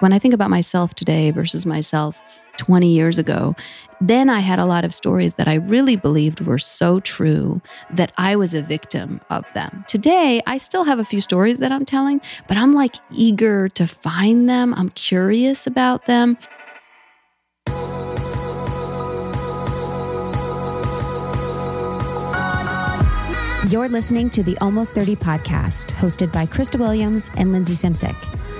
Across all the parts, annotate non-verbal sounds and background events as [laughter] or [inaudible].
When I think about myself today versus myself 20 years ago, then I had a lot of stories that I really believed were so true that I was a victim of them. Today, I still have a few stories that I'm telling, but I'm like eager to find them. I'm curious about them. You're listening to the Almost 30 podcast, hosted by Krista Williams and Lindsay Simsek.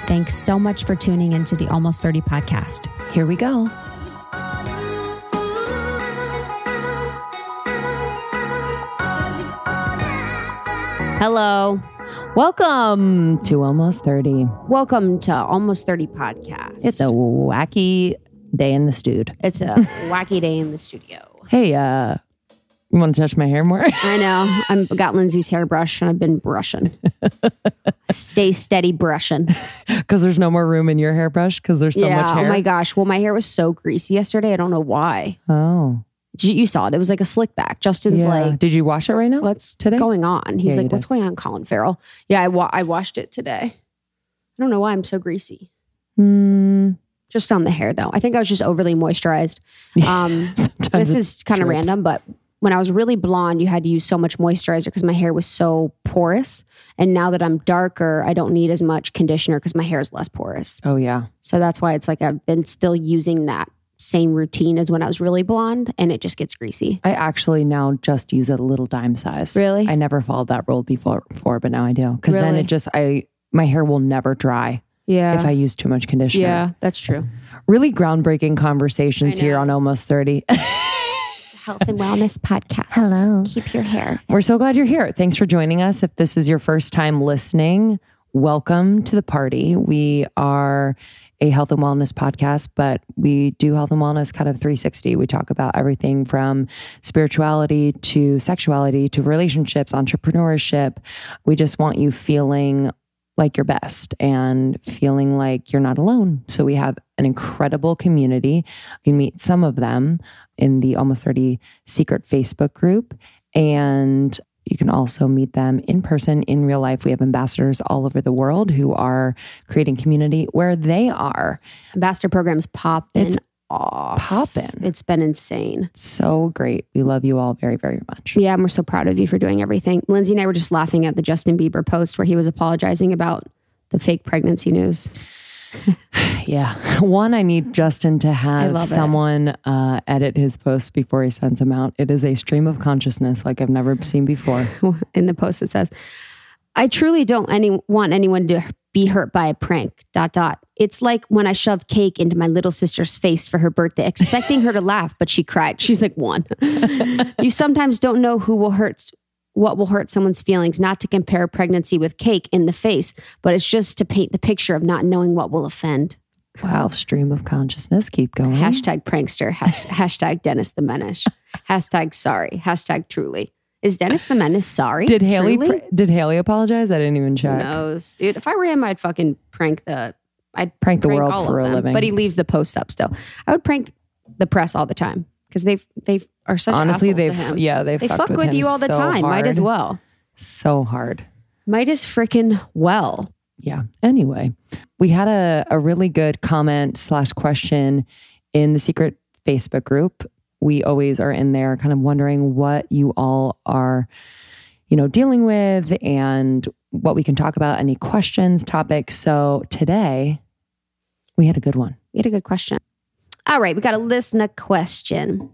Thanks so much for tuning into the Almost 30 podcast. Here we go. Hello. Welcome to Almost 30. Welcome to Almost 30 podcast. It's a wacky day in the studio. It's a [laughs] wacky day in the studio. Hey, uh, you want to touch my hair more? [laughs] I know. I've got Lindsay's hairbrush and I've been brushing. Stay steady brushing. [laughs] Because there's no more room in your hairbrush because there's so yeah. much hair. Oh my gosh. Well, my hair was so greasy yesterday. I don't know why. Oh. You you saw it. It was like a slick back. Justin's Yeah. like, Did you wash it right now? what's today? going on? He's Yeah, like, what's going on, Colin Farrell? Yeah, I, wa- I washed it today. I don't know why I'm so greasy. Hmm. Just on the hair, though. I think I was just overly moisturized. [laughs] Um, this is kind of random, but when I was really blonde, you had to use so much moisturizer because my hair was so porous. And now that I'm darker, I don't need as much conditioner because my hair is less porous. Oh yeah. So that's why it's like I've been still using that same routine as when I was really blonde and it just gets greasy. I actually now just use a little dime size. Really? I never followed that rule before, before but now I do. Because then it just I my hair will never dry Yeah. if I use too much conditioner. yeah, that's true. Really groundbreaking conversations here on almost 30. [laughs] Health and Wellness Podcast. Hello. Keep your hair. We're so glad you're here. Thanks for joining us. If this is your first time listening, welcome to the party. We are a health and wellness podcast, but we do health and wellness kind of 360. We talk about everything from spirituality to sexuality to relationships, entrepreneurship. We just want you feeling like your best and feeling like you're not alone. So we have an incredible community. You can meet some of them in the Almost 30 Secret Facebook group. And you can also meet them in person in real life. We have ambassadors all over the world who are creating community where they are. Ambassador programs pop It's off. Poppin'. It's been insane. So great. We love you all very, very much. Yeah, and we're so proud of you for doing everything. Lindsay and I were just laughing at the Justin Bieber post where he was apologizing about the fake pregnancy news. [laughs] Yeah. One, I need Justin to have someone uh, edit his posts before he sends them out. It is a stream of consciousness like I've never seen before. [laughs] In the post, it says, I truly don't any, want anyone to be hurt by a prank. Dot dot. It's like when I shoved cake into my little sister's face for her birthday, expecting her to laugh, but she cried. She's like one. [laughs] you sometimes don't know who will hurt what will hurt someone's feelings, not to compare pregnancy with cake in the face, but it's just to paint the picture of not knowing what will offend. Wow. Stream of consciousness. Keep going. Hashtag prankster. Hash, [laughs] hashtag Dennis the Menace. hashtag sorry. Hashtag truly. Is Dennis the Menace sorry? Did Hailey pr- did Hailey apologize? I didn't even Who check. knows, dude? If I were him, I'd fucking prank the. I'd Prank the world all for a living. But he leaves the post up still. I would prank the press all the time because they they are such Honestly, to yeah they've they fuck with, him you all the so time. Might as well. So hard. Might as freaking well. Yeah. Anyway, we had a, a really good comment slash question in the secret Facebook group. We always are in there kind of wondering what you all are, you know, dealing with and what we can talk about, any questions, topics. So today we had a good one. We had a good question. All right, we got a listener question.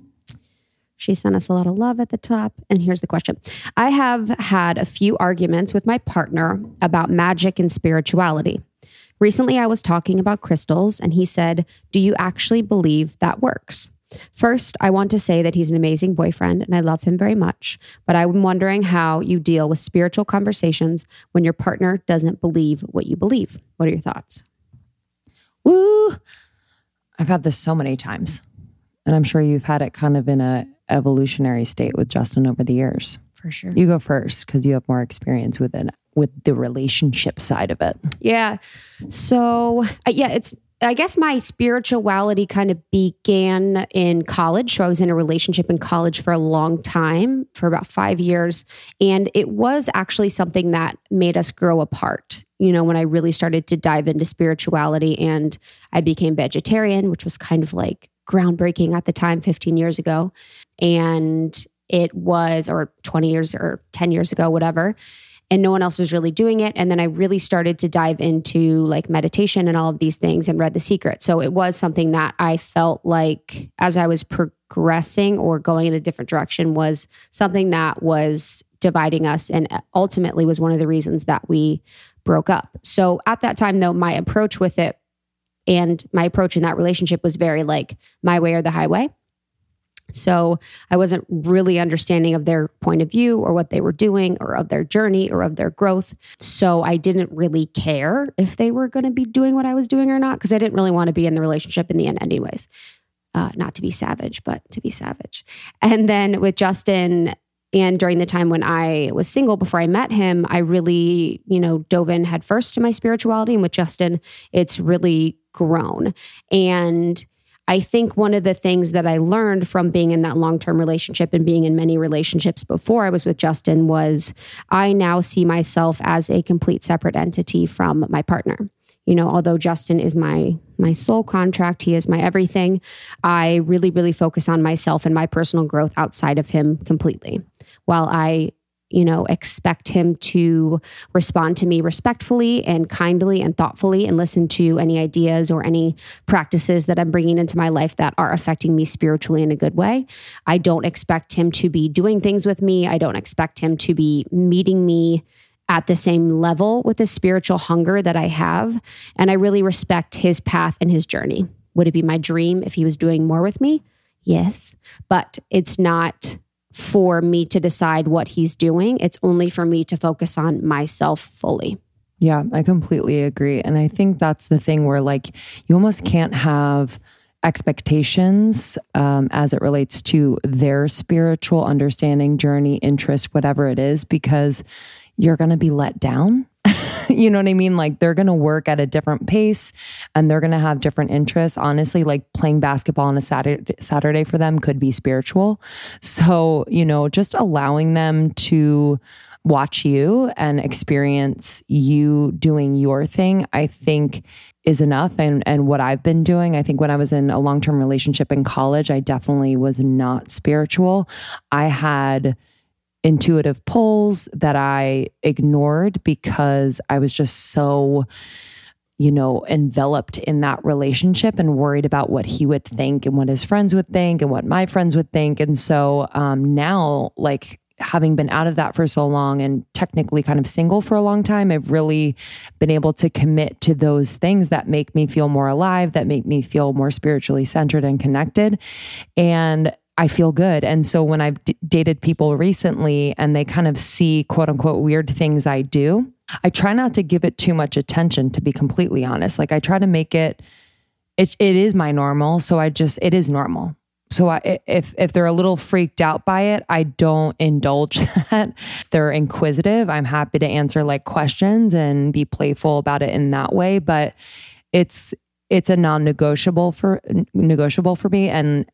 She sent us a lot of love at the top. And here's the question I have had a few arguments with my partner about magic and spirituality. Recently, I was talking about crystals, and he said, Do you actually believe that works? First, I want to say that he's an amazing boyfriend and I love him very much, but I'm wondering how you deal with spiritual conversations when your partner doesn't believe what you believe. What are your thoughts? Woo! I've had this so many times. And I'm sure you've had it kind of in a evolutionary state with Justin over the years. For sure. You go first because you have more experience with it, with the relationship side of it. Yeah. So, uh, yeah, it's I guess my spirituality kind of began in college. So I was in a relationship in college for a long time, for about five years. And it was actually something that made us grow apart. You know, when I really started to dive into spirituality and I became vegetarian, which was kind of like groundbreaking at the time, 15 years ago. And it was, or 20 years or 10 years ago, whatever and no one else was really doing it. And then I really started to dive into like meditation and all of these things and read The Secret. So it was something that I felt like as I was progressing or going in a different direction was something that was dividing us and ultimately was one of the reasons that we broke up. So at that time, though, my approach with it and my approach in that relationship was very like my way or the highway. So I wasn't really understanding of their point of view or what they were doing or of their journey or of their growth. So I didn't really care if they were going to be doing what I was doing or not because I didn't really want to be in the relationship in the end, anyways. Uh, not to be savage, but to be savage. And then with Justin, and during the time when I was single before I met him, I really, you know, dove in headfirst to my spirituality. And with Justin, it's really grown. And I think one of the things that I learned from being in that long term relationship and being in many relationships before I was with Justin was I now see myself as a complete separate entity from my partner. You know, although Justin is my my soul contract, he is my everything. I really, really focus on myself and my personal growth outside of him completely. While I you know, expect him to respond to me respectfully and kindly and thoughtfully and listen to any ideas or any practices that I'm bringing into my life that are affecting me spiritually in a good way. I don't expect him to be doing things with me. I don't expect him to be meeting me at the same level with the spiritual hunger that I have. And I really respect his path and his journey. Would it be my dream if he was doing more with me? Yes. But it's not for me to decide what he's doing. It's only for me to focus on myself fully. Yeah, I completely agree. And I think that's the thing where, like, you almost can't have expectations um, as it relates to their spiritual understanding, journey, interest, whatever it is, because you're going to be let down [laughs] you know what I mean? Like they're going to work at a different pace and they're going to have different interests. Honestly, like playing basketball on a Saturday, Saturday for them could be spiritual. So, you know, just allowing them to watch you and experience you doing your thing, I think is enough and and what I've been doing I think when I was in a long-term relationship in college I definitely was not spiritual I had intuitive pulls that I ignored because I was just so you know, enveloped in that relationship and worried about what he would think and what his friends would think and what my friends would think. And so um, now, like, having been out of that for so long and technically kind of single for a long time, I've really been able to commit to those things that make me feel more alive, that make me feel more spiritually centered and connected. And I feel good. And so when I've d- dated people recently and they kind of see quote unquote weird things I do, I try not to give it too much attention to be completely honest. Like I try to make it it it is my normal, so I just it is normal. So I, if if they're a little freaked out by it, I don't indulge [laughs] that. If they're inquisitive, I'm happy to answer like questions and be playful about it in that way, but it's it's a non-negotiable for negotiable for me and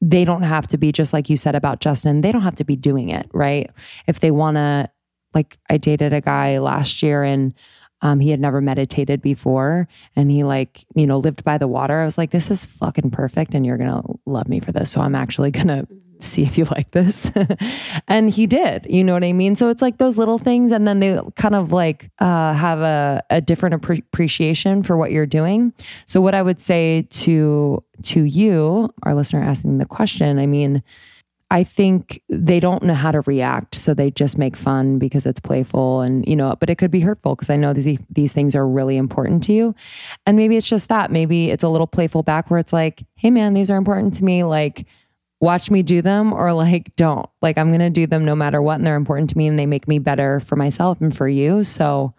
they don't have to be just like you said about Justin, they don't have to be doing it, right? If they want to, like, I dated a guy last year and um, he had never meditated before and he, like, you know, lived by the water. I was like, this is fucking perfect and you're going to love me for this. So I'm actually going to see if you [laughs] like this. [laughs] and he did, you know what I mean? So it's like those little things. And then they kind of like uh, have a, a different appreciation for what you're doing. So what I would say to, to you, our listener asking the question, I mean, I think they don't know how to react, so they just make fun because it's playful, and you know. But it could be hurtful because I know these these things are really important to you, and maybe it's just that. Maybe it's a little playful back where it's like, "Hey, man, these are important to me." Like, watch me do them, or like, don't. Like, I'm gonna do them no matter what, and they're important to me, and they make me better for myself and for you. So,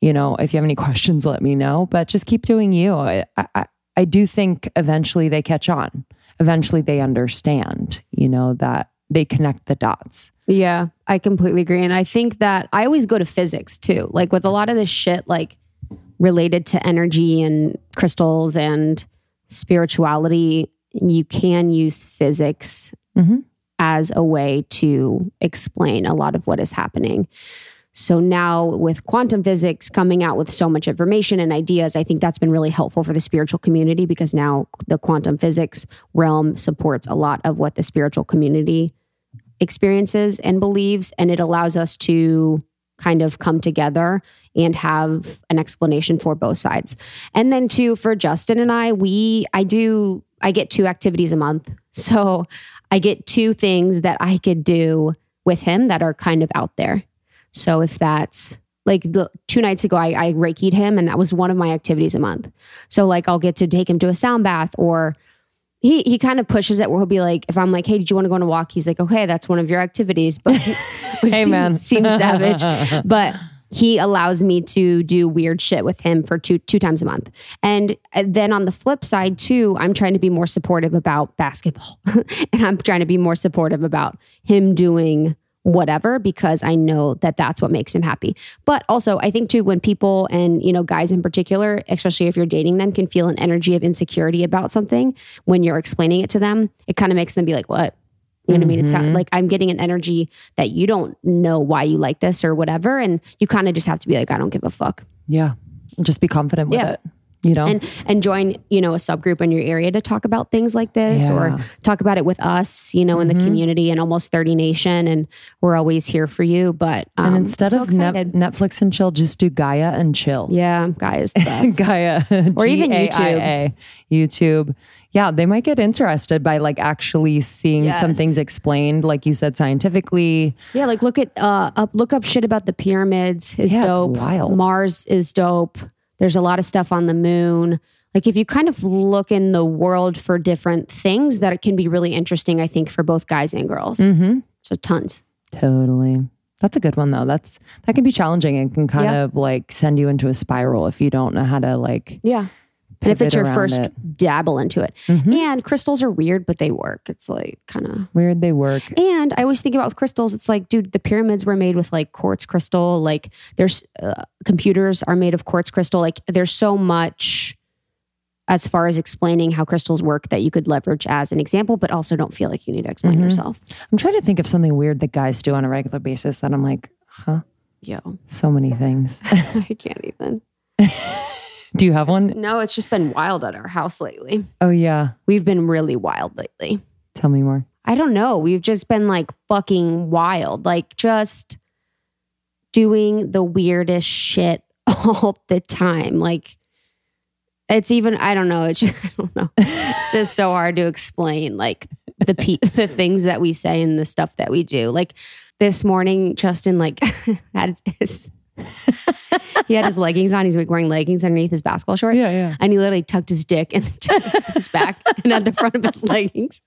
you know, if you have any [laughs] questions, let me know. But just keep doing you. I I, I do think eventually they catch on eventually they understand, you know, that they connect the dots. Yeah, I completely agree. And I think that I always go to physics too. Like with a lot of this shit, like related to energy and crystals and spirituality, you can use physics mm-hmm. as a way to explain a lot of what is happening. So now with quantum physics coming out with so much information and ideas, I think that's been really helpful for the spiritual community because now the quantum physics realm supports a lot of what the spiritual community experiences and believes. And it allows us to kind of come together and have an explanation for both sides. And then too, for Justin and I, we, I do, I get two activities a month. So I get two things that I could do with him that are kind of out there. So if that's like the two nights ago, I, I Reiki'd him and that was one of my activities a month. So like I'll get to take him to a sound bath or he he kind of pushes it where he'll be like, if I'm like, hey, did you want to go on a walk? He's like, okay, that's one of your activities. But [laughs] hey seems, seems savage. [laughs] But he allows me to do weird shit with him for two two times a month. And uh, then on the flip side too, I'm trying to be more supportive about basketball. [laughs] and I'm trying to be more supportive about him doing whatever because I know that that's what makes him happy. But also, I think too, when people and, you know, guys in particular, especially if you're dating them, can feel an energy of insecurity about something when you're explaining it to them, it kind of makes them be like, what? You know what I mean? It's not, mm-hmm. like I'm getting an energy that you don't know why you like this or whatever. And you kind of just have to be like, I don't give a fuck. Yeah. Just be confident with yeah. it you know? And and join you know a subgroup in your area to talk about things like this yeah. or talk about it with us you know in mm-hmm. the community and almost 30 nation and we're always here for you. But um, and instead so of netflix and chill just do gaia and chill. Yeah gaia's the [laughs] best. Gaia or even youtube. Youtube. Yeah they might get interested by like actually seeing yes. some things explained like you said scientifically. Yeah like look at uh up look up shit about the pyramids is yeah, dope. wild. Mars is dope there's a lot of stuff on the moon. Like if you kind of look in the world for different things, that it can be really interesting. I think for both guys and girls. Mm-hmm. So tons. Totally. That's a good one though. That's that can be challenging and can kind of like send you into a spiral if you don't know how to like yeah and if it's your first it. dabble into it. Mm-hmm. And crystals are weird, but they work. It's like kind of weird. They work. And I always think about with crystals, it's like, dude, the pyramids were made with like quartz crystal. Like there's uh, computers are made of quartz crystal. Like there's so much as far as explaining how crystals work that you could leverage as an example, but also don't feel like you need to explain mm-hmm. yourself. I'm trying to think of something weird that guys do on a regular basis that I'm like, huh? Yo. So many things. [laughs] I can't even. [laughs] Do you have one? No, it's just been wild at our house lately. Oh, yeah. We've been really wild lately. Tell me more. I don't know. We've just been like fucking wild, like just doing the weirdest shit [laughs] all the time. Like, it's even, I don't know. It's just, [laughs] I don't know. It's just so hard to explain, like, the pe- [laughs] the things that we say and the stuff that we do. Like this morning, Justin like had his he had his leggings on. He's like wearing leggings underneath his basketball shorts. Yeah, yeah. And he literally tucked his dick in his back [laughs] and at the front of his leggings.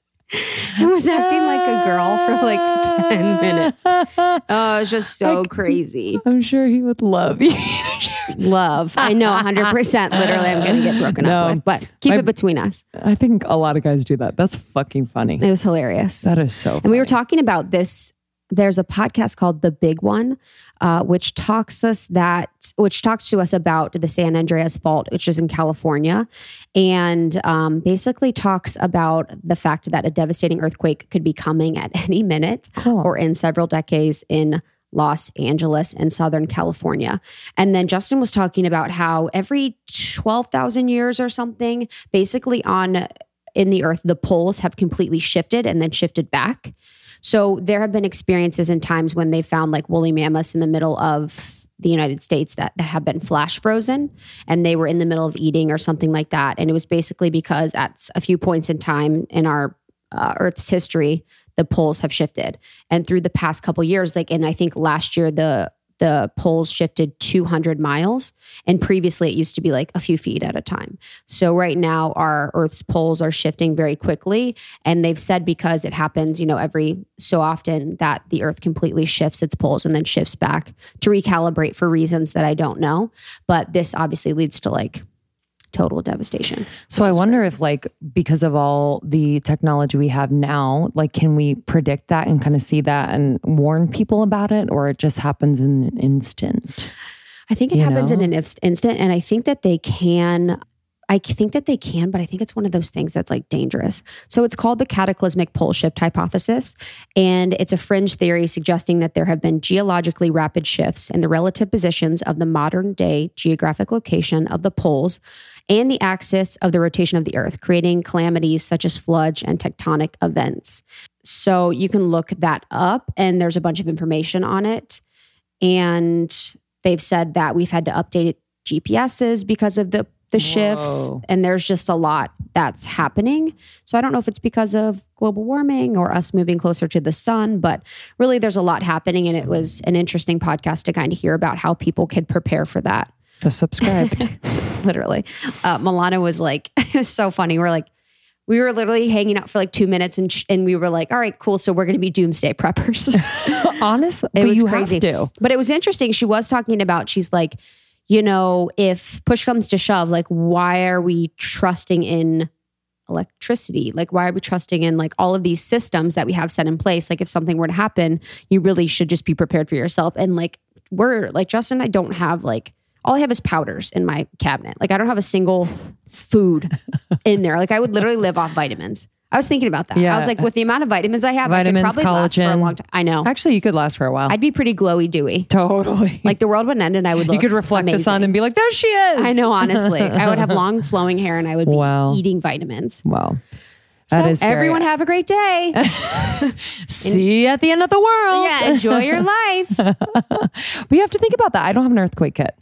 And was acting like a girl for like 10 [laughs] minutes. Oh, it's just so I, crazy. I'm sure he would love you. [laughs] love. I know 100%. Literally, I'm going to get broken no, up with, but keep I, it between us. I think a lot of guys do that. That's fucking funny. It was hilarious. That is so funny. And we were talking about this there's a podcast called The Big One, uh, which talks us that which talks to us about the San Andreas Fault, which is in California, and um, basically talks about the fact that a devastating earthquake could be coming at [laughs] any minute cool. or in several decades in Los Angeles and Southern California. And then Justin was talking about how every 12,000 years or something, basically on in the earth, the poles have completely shifted and then shifted back. So there have been experiences and times when they found like woolly mammoths in the middle of the United States that, that have been flash frozen and they were in the middle of eating or something like that. And it was basically because at a few points in time in our uh, Earth's history, the poles have shifted. And through the past couple years, like, and I think last year the the poles shifted 200 miles and previously it used to be like a few feet at a time. So right now our earth's poles are shifting very quickly and they've said because it happens you know every so often that the earth completely shifts its poles and then shifts back to recalibrate for reasons that i don't know. But this obviously leads to like total devastation So I wonder if like because of all the technology we have now, like can we predict that and kind of see that and warn people about it or it just happens in an instant? I think it You happens in an inst- instant, and I think that they can. I think that they can, but I think it's one of those things that's like dangerous. So it's called the cataclysmic pole shift hypothesis. And it's a fringe theory suggesting that there have been geologically rapid shifts in the relative positions of the modern day geographic location of the poles and the axis of the rotation of the earth, creating calamities such as floods and tectonic events. So you can look that up, and there's a bunch of information on it. And they've said that we've had to update GPSs because of the the shifts Whoa. and there's just a lot that's happening. So I don't know if it's because of global warming or us moving closer to the sun, but really there's a lot happening and it was an interesting podcast to kind of hear about how people could prepare for that. Just subscribed. [laughs] literally. Uh, Millana was like, [laughs] it was so funny. We're like, we were literally hanging out for like two minutes and, sh- and we were like, all right, cool. So we're going to be doomsday preppers. [laughs] Honestly, It but was crazy. But it was interesting. She was talking about, she's like, you know, if push comes to shove, like, why are we trusting in electricity? Like, why are we trusting in like all of these systems that we have set in place? Like, if something were to happen, you really should just be prepared for yourself. And like, we're like, Justin, I don't have like, all I have is powders in my cabinet. Like, I don't have a single food in there. Like, I would literally live off vitamins. I was thinking about that. Yeah. I was like, with the amount of vitamins I have, Vitamins, I could probably last for a collagen. long time. I know. Actually, you could last for a while. I'd be pretty glowy dewy. totally. Like the world would end and I would look you could reflect the sun and be like, there she is. I know, honestly. [laughs] I would have long flowing hair and I would be Wow. eating vitamins. Wow. So That is scary. everyone have a great day. [laughs] [laughs] See you at the end of the world. yeah, enjoy your life. You have to think about that. I don't have an earthquake kit.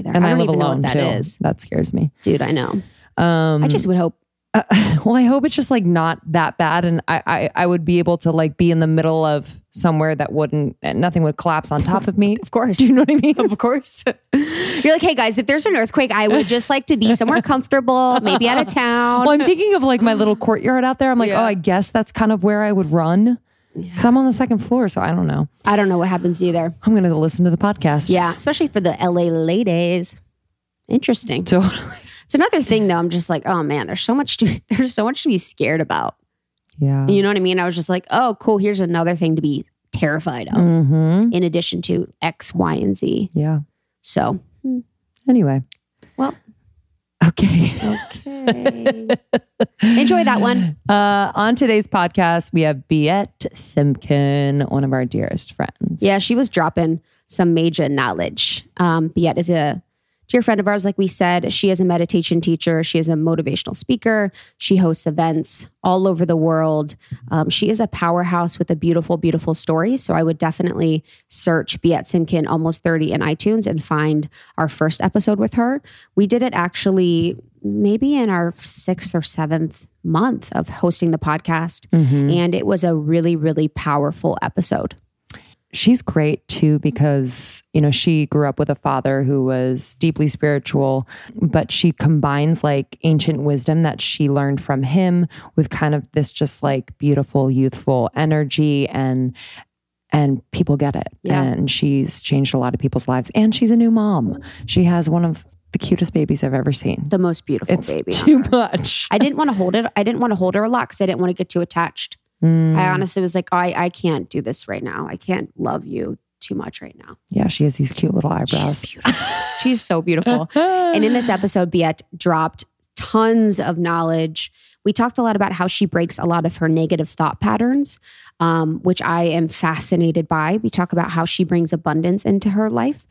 Don't. And I I, live even know alone what too. that is. That scares me. Dude, I know. Um, I just would hope. Uh, [laughs] well, I hope it's just like not that bad, and I, I I would be able to like be in the middle of somewhere that wouldn't and nothing would collapse on top of me. [laughs] Of course. Do you know what I mean? Of course. [laughs] You're like, hey guys, if there's an earthquake, I would just like to be somewhere comfortable, maybe out of town. Well, I'm thinking of like my little courtyard out there. I'm like, Yeah. oh, I guess that's kind of where I would run. Because I'm on the second floor, so I don't know. I don't know what happens either. I'm going to listen to the podcast. Yeah, especially for the LA ladies. Interesting. So [laughs] It's another thing though. I'm just like, oh man, there's so much to [laughs] there's so much to be scared about. yeah. You know what I mean? I was just like, oh, cool. Here's another thing to be terrified of, Mm-hmm. in addition to X, Y, and Z. Yeah. So, Anyway. Okay. okay. Enjoy that one. [laughs] Uh, on today's podcast, we have Biet Simkin, one of our dearest friends. Yeah, she was dropping some major knowledge. Um, Biet is a dear friend of ours, like we said. She is a meditation teacher. She is a motivational speaker. She hosts events all over the world. Um, she is a powerhouse with a beautiful, beautiful story. So I would definitely search Biet Simkin Almost 30 in iTunes and find our first episode with her. We did it actually maybe in our sixth or seventh month of hosting the podcast. Mhm. And it was a really, really powerful episode. She's great too because you know she grew up with a father who was deeply spiritual but she combines like ancient wisdom that she learned from him with kind of this just like beautiful youthful energy and and people get it Yeah. and she's changed a lot of people's lives and she's a new mom she has one of the cutest babies i've ever seen The most beautiful it's baby. too much I didn't want to hold it. I didn't want to hold her a lot because I didn't want to get too attached. Mm. I honestly was like, I, I can't do this right now. I can't love you too much right now. yeah she has these cute little She's eyebrows beautiful. [laughs] She's so beautiful. and in this [laughs] episode, Biet dropped tons of knowledge. We talked a lot about how she breaks a lot of her negative thought patterns, um, which I am fascinated by. We talk about how she brings abundance into her life.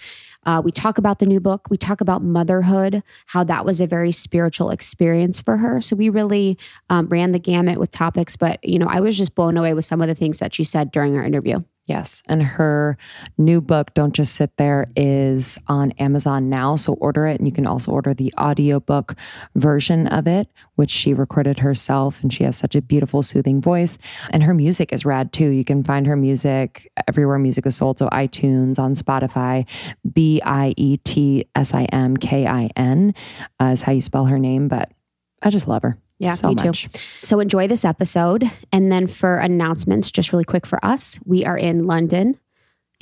Uh, we talk about the new book. We talk about motherhood, how that was a very spiritual experience for her. So we really um, ran the gamut with topics. But you know, I was just blown away with some of the things that she said during our interview. Yes. And her new book, Don't Just Sit There, is on Amazon now. So order it. And you can also order the audiobook version of it, which she recorded herself. And she has such a beautiful, soothing voice. And her music is rad too. You can find her music everywhere music is sold. So iTunes, on Spotify, B I E T S I M K I N uh, is how you spell her name. But I just love her. Yeah, so me too. much. So enjoy this episode. And then for announcements, just really quick for us, we are in London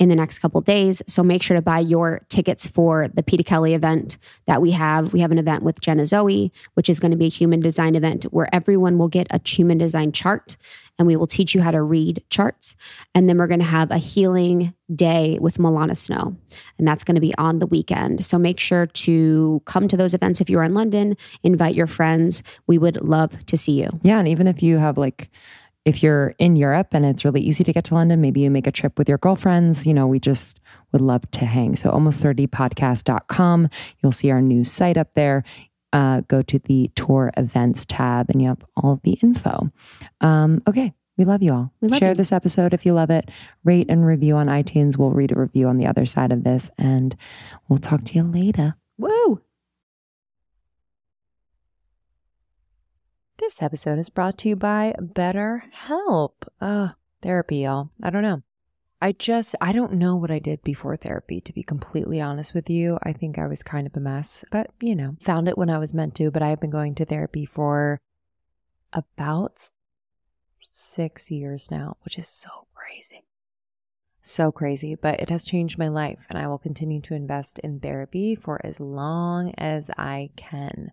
in the next couple days. So make sure to buy your tickets for the Peta Kelly event that we have. We have an event with Jenna Zoe, which is going to be a human design event where everyone will get a human design chart and we will teach you how to read charts. And then we're going to have a healing day with Millana Snow, and that's going to be on the weekend. So make sure to come to those events if you're in London, invite your friends. We would love to see you. Yeah. And even if you have like, if you're in Europe and it's really easy to get to London, maybe you make a trip with your girlfriends. You know, we just would love to hang. So almost30podcast.com. You'll see our new site up there. Uh, go to the tour events tab and you have all of the info. Um, okay. We love you all. We love Share you. this episode if you love it. Rate and review on iTunes. We'll read a review on the other side of this and we'll talk to you later. Woo! This episode is brought to you by BetterHelp. Uh, therapy, y'all. I don't know. I just, I don't know what I did before therapy, to be completely honest with you. I think I was kind of a mess, but you know, found it when I was meant to. But I have been going to therapy for about six years now, which is so crazy. So crazy, but it has changed my life, and I will continue to invest in therapy for as long as I can.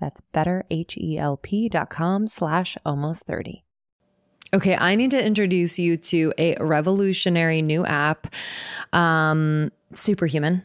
That's betterhelp.com slash almost 30. Okay, I need to introduce you to a revolutionary new app, um, Superhuman.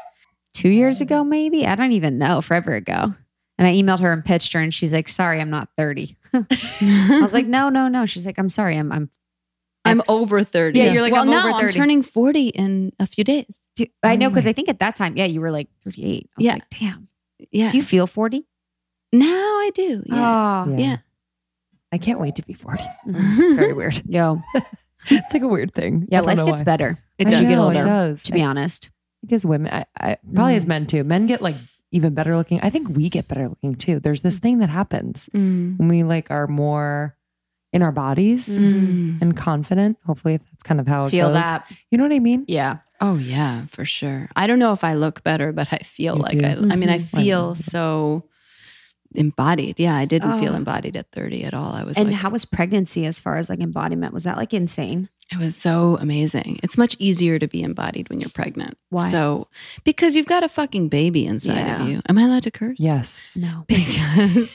two years ago, maybe. I don't even know, forever ago. And I emailed her and pitched her, and she's like, "Sorry, I'm not 30." [laughs] I was like, "No, no, no." She's like, "I'm sorry, I'm I'm I'm X." over 30. Yeah, you're like, well, I'm no, over I'm turning 40 in a few days. Do- I know because I think at that time, yeah, you were like 38. I was Yeah. like, damn. Yeah. Do you feel 40? now I do. Yeah. Oh, yeah. I can't wait to be 40. [laughs] Mhm. Very weird. Yo, [laughs] It's like a weird thing. yeah, life gets why. better. It does. you get older, It does. To be honest, I think as women, I, I probably as Mm. men too. Men get like even better looking. I think we get better looking too. There's this thing that happens Mm. when we like are more in our bodies Mm. and confident. Hopefully, if that's kind of how it feel goes. that. You know what I mean? Yeah. Oh yeah, for sure. I don't know if I look better, but I feel You like do. I. I mean, I Mhm. feel so embodied. Yeah, I didn't feel Oh. embodied at 30 at all. I was And like, how was pregnancy as far as like embodiment? Was that like insane? It was so amazing. It's much easier to be embodied when you're pregnant. Why? So because you've got a fucking baby inside Yeah. of you. Am I allowed to curse? Yes. No. [laughs] because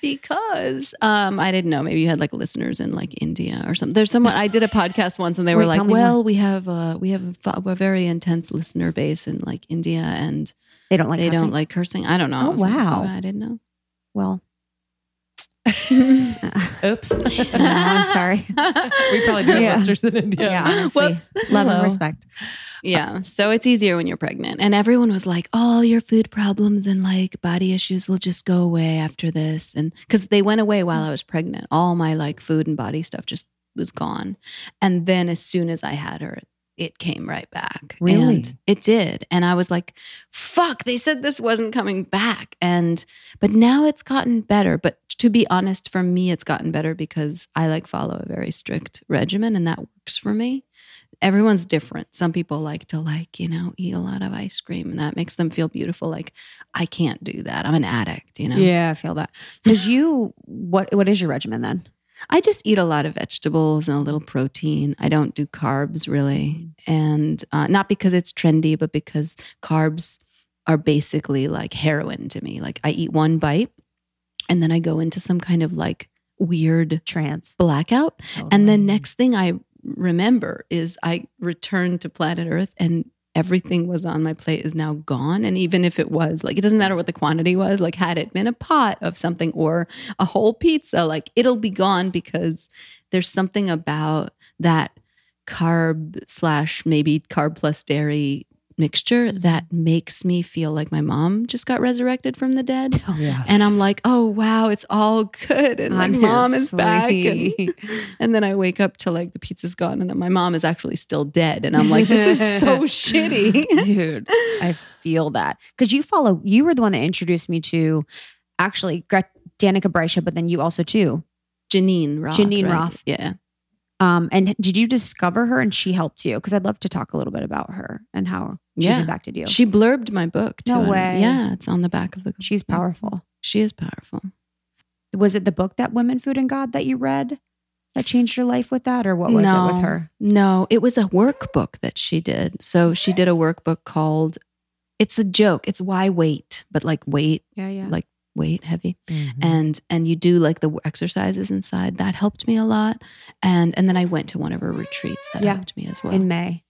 because um I didn't know maybe you had like listeners in like India or something. There's someone I did a podcast once and they were Wait, like, "Well, we have uh we have a, a very intense listener base in like India and They don't like they cussing? don't like cursing." I don't know. Oh, I was like, wow. I didn't know. Well, [laughs] Oops. [laughs] I'm sorry. [laughs] we probably do have Yeah. listeners in India. Yeah, honestly. Whoops. Love Hello. and respect. Yeah. So it's easier when you're pregnant. And everyone was like, all your food problems and like body issues will just go away after this. And because they went away while I was pregnant, all my like food and body stuff just was gone. And then as soon as I had her, it came right back. Really? And it did. And I was like, fuck, they said this wasn't coming back. And, but now it's gotten better. But to be honest, for me, it's gotten better because I like follow a very strict regimen and that works for me everyone's different. Some people like to like, you know, eat a lot of ice cream and that makes them feel beautiful. Like I can't do that. I'm an addict, you know. Yeah, I feel that. Because you, what what is your regimen then? I just eat a lot of vegetables and a little protein. I don't do carbs really. And uh, not because it's trendy, but because carbs are basically like heroin to me. Like I eat one bite and then I go into some kind of like weird trance blackout. And then next thing I remember is I returned to planet Earth and everything was on my plate is now gone. And even if it was like, it doesn't matter what the quantity was, like, had it been a pot of something or a whole pizza, like, it'll be gone because there's something about that carb slash maybe carb plus dairy mixture that makes me feel like my mom just got resurrected from the dead. [laughs] Oh, yeah. And I'm like, oh wow, it's all good, and my mom is back, and, [laughs] and then I wake up to like the pizza's gone, and my mom is actually still dead, and I'm like, this is so [laughs] shitty. Dude, I feel that. Because you follow, you were the one that introduced me to actually Gret- Danica Breisha, but then you also too. Geneen Roth. Geneen right? Roth. Yeah. Um, and did you discover her and she helped you? Because I'd love to talk a little bit about her and how she's Yeah. impacted you. She blurbed my book. No way. Yeah, it's on the back of the. she's powerful. She is powerful. Was it the book that Women, Food, and God that you read that changed your life with that, or what was no, it with her? No, it was a workbook that she did. So she did a workbook called. It's a joke. It's why wait, but like wait, Yeah, yeah. like weight heavy. Mhm. and and you do like the exercises inside that helped me a lot and and then i went to one of her retreats that Yeah. helped me as well In May.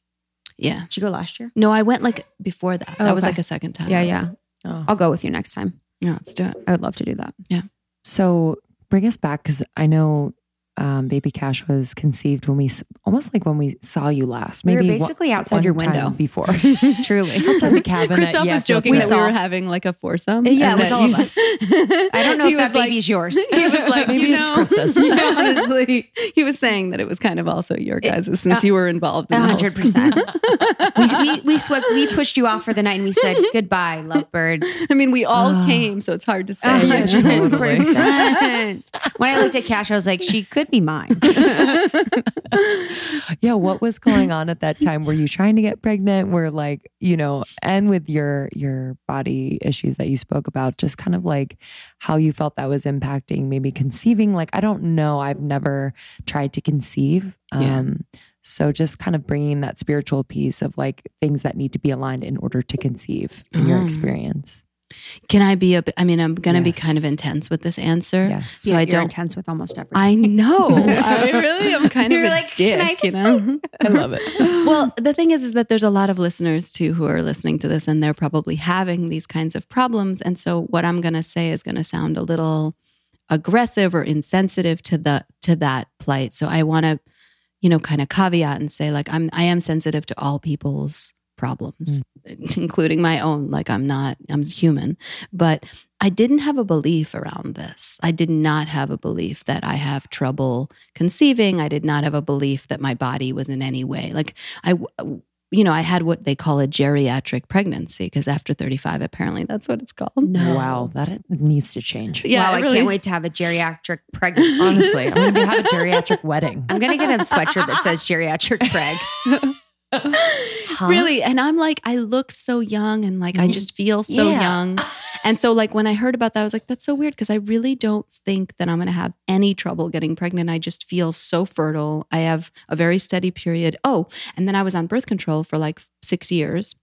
yeah Did you go last year? no i went like before that Oh, that was okay. like a second time Yeah, yeah. Oh. I'll go with you next time. yeah let's do it I would love to do that. Yeah. So bring us back because I know um, Baby Cash was conceived when we almost like when we saw you last. We Maybe were one- basically outside one your window. before. [laughs] [laughs] Truly. Outside the cabin. Christoph at was joking We that we saw. were having like a foursome. Yeah, it was all of us. [laughs] I don't know He if that was like- baby's yours. He was like, Maybe you it's know, Krista's. Yeah, honestly, he was saying that it was kind of also your guys' since uh, you were involved. in a the whole hundred percent. we, we, we swept, we pushed you off for the night and we said, goodbye, lovebirds. I mean, we all Ah. came, so it's hard to say. hundred percent. When I looked at Cash, I was like, she could be mine. [laughs] yeah, what was going on at that time? Were you trying to get pregnant? Were like, you know, and with your your body issues that you spoke about, just kind of like how you felt that was impacting maybe conceiving. Like, I don't know. I've never tried to conceive. Yeah. Um, so just kind of bringing that spiritual piece of like things that need to be aligned in order to conceive in your Mm. experience. Can I be a? I mean, I'm going to be kind of intense with this answer. Yes. So Yeah, I you're don't. intense with almost everything. I know. [laughs] I really am kind of. You're of like, dick. "Can I you just know. [laughs] I love it. well, the thing is, is that there's a lot of listeners too who are listening to this, and they're probably having these kinds of problems. And so, what I'm going to say is going to sound a little aggressive or insensitive to the to that plight. So, I want to, you know, kind of caveat and say, like, I'm I am sensitive to all people's problems, mm. [laughs] including my own. Like, I'm not, I'm human, but I didn't have a belief around this. I did not have a belief that I have trouble conceiving. I did not have a belief that my body was in any way like I, you know, I had what they call a geriatric pregnancy because after 35, apparently that's what it's called. No. Wow, that needs to change. Yeah, wow, it I really- can't wait to have a geriatric pregnancy. Honestly, I'm going to have a geriatric wedding. I'm gonna get a sweatshirt that says geriatric preg. [laughs] Huh? Really. And I'm like, I look so young and like I mm-hmm. just feel so Yeah. young. And so, like, when I heard about that, I was like, that's so weird because I really don't think that I'm going to have any trouble getting pregnant. I just feel so fertile. I have a very steady period. Oh, and then I was on birth control for like six years.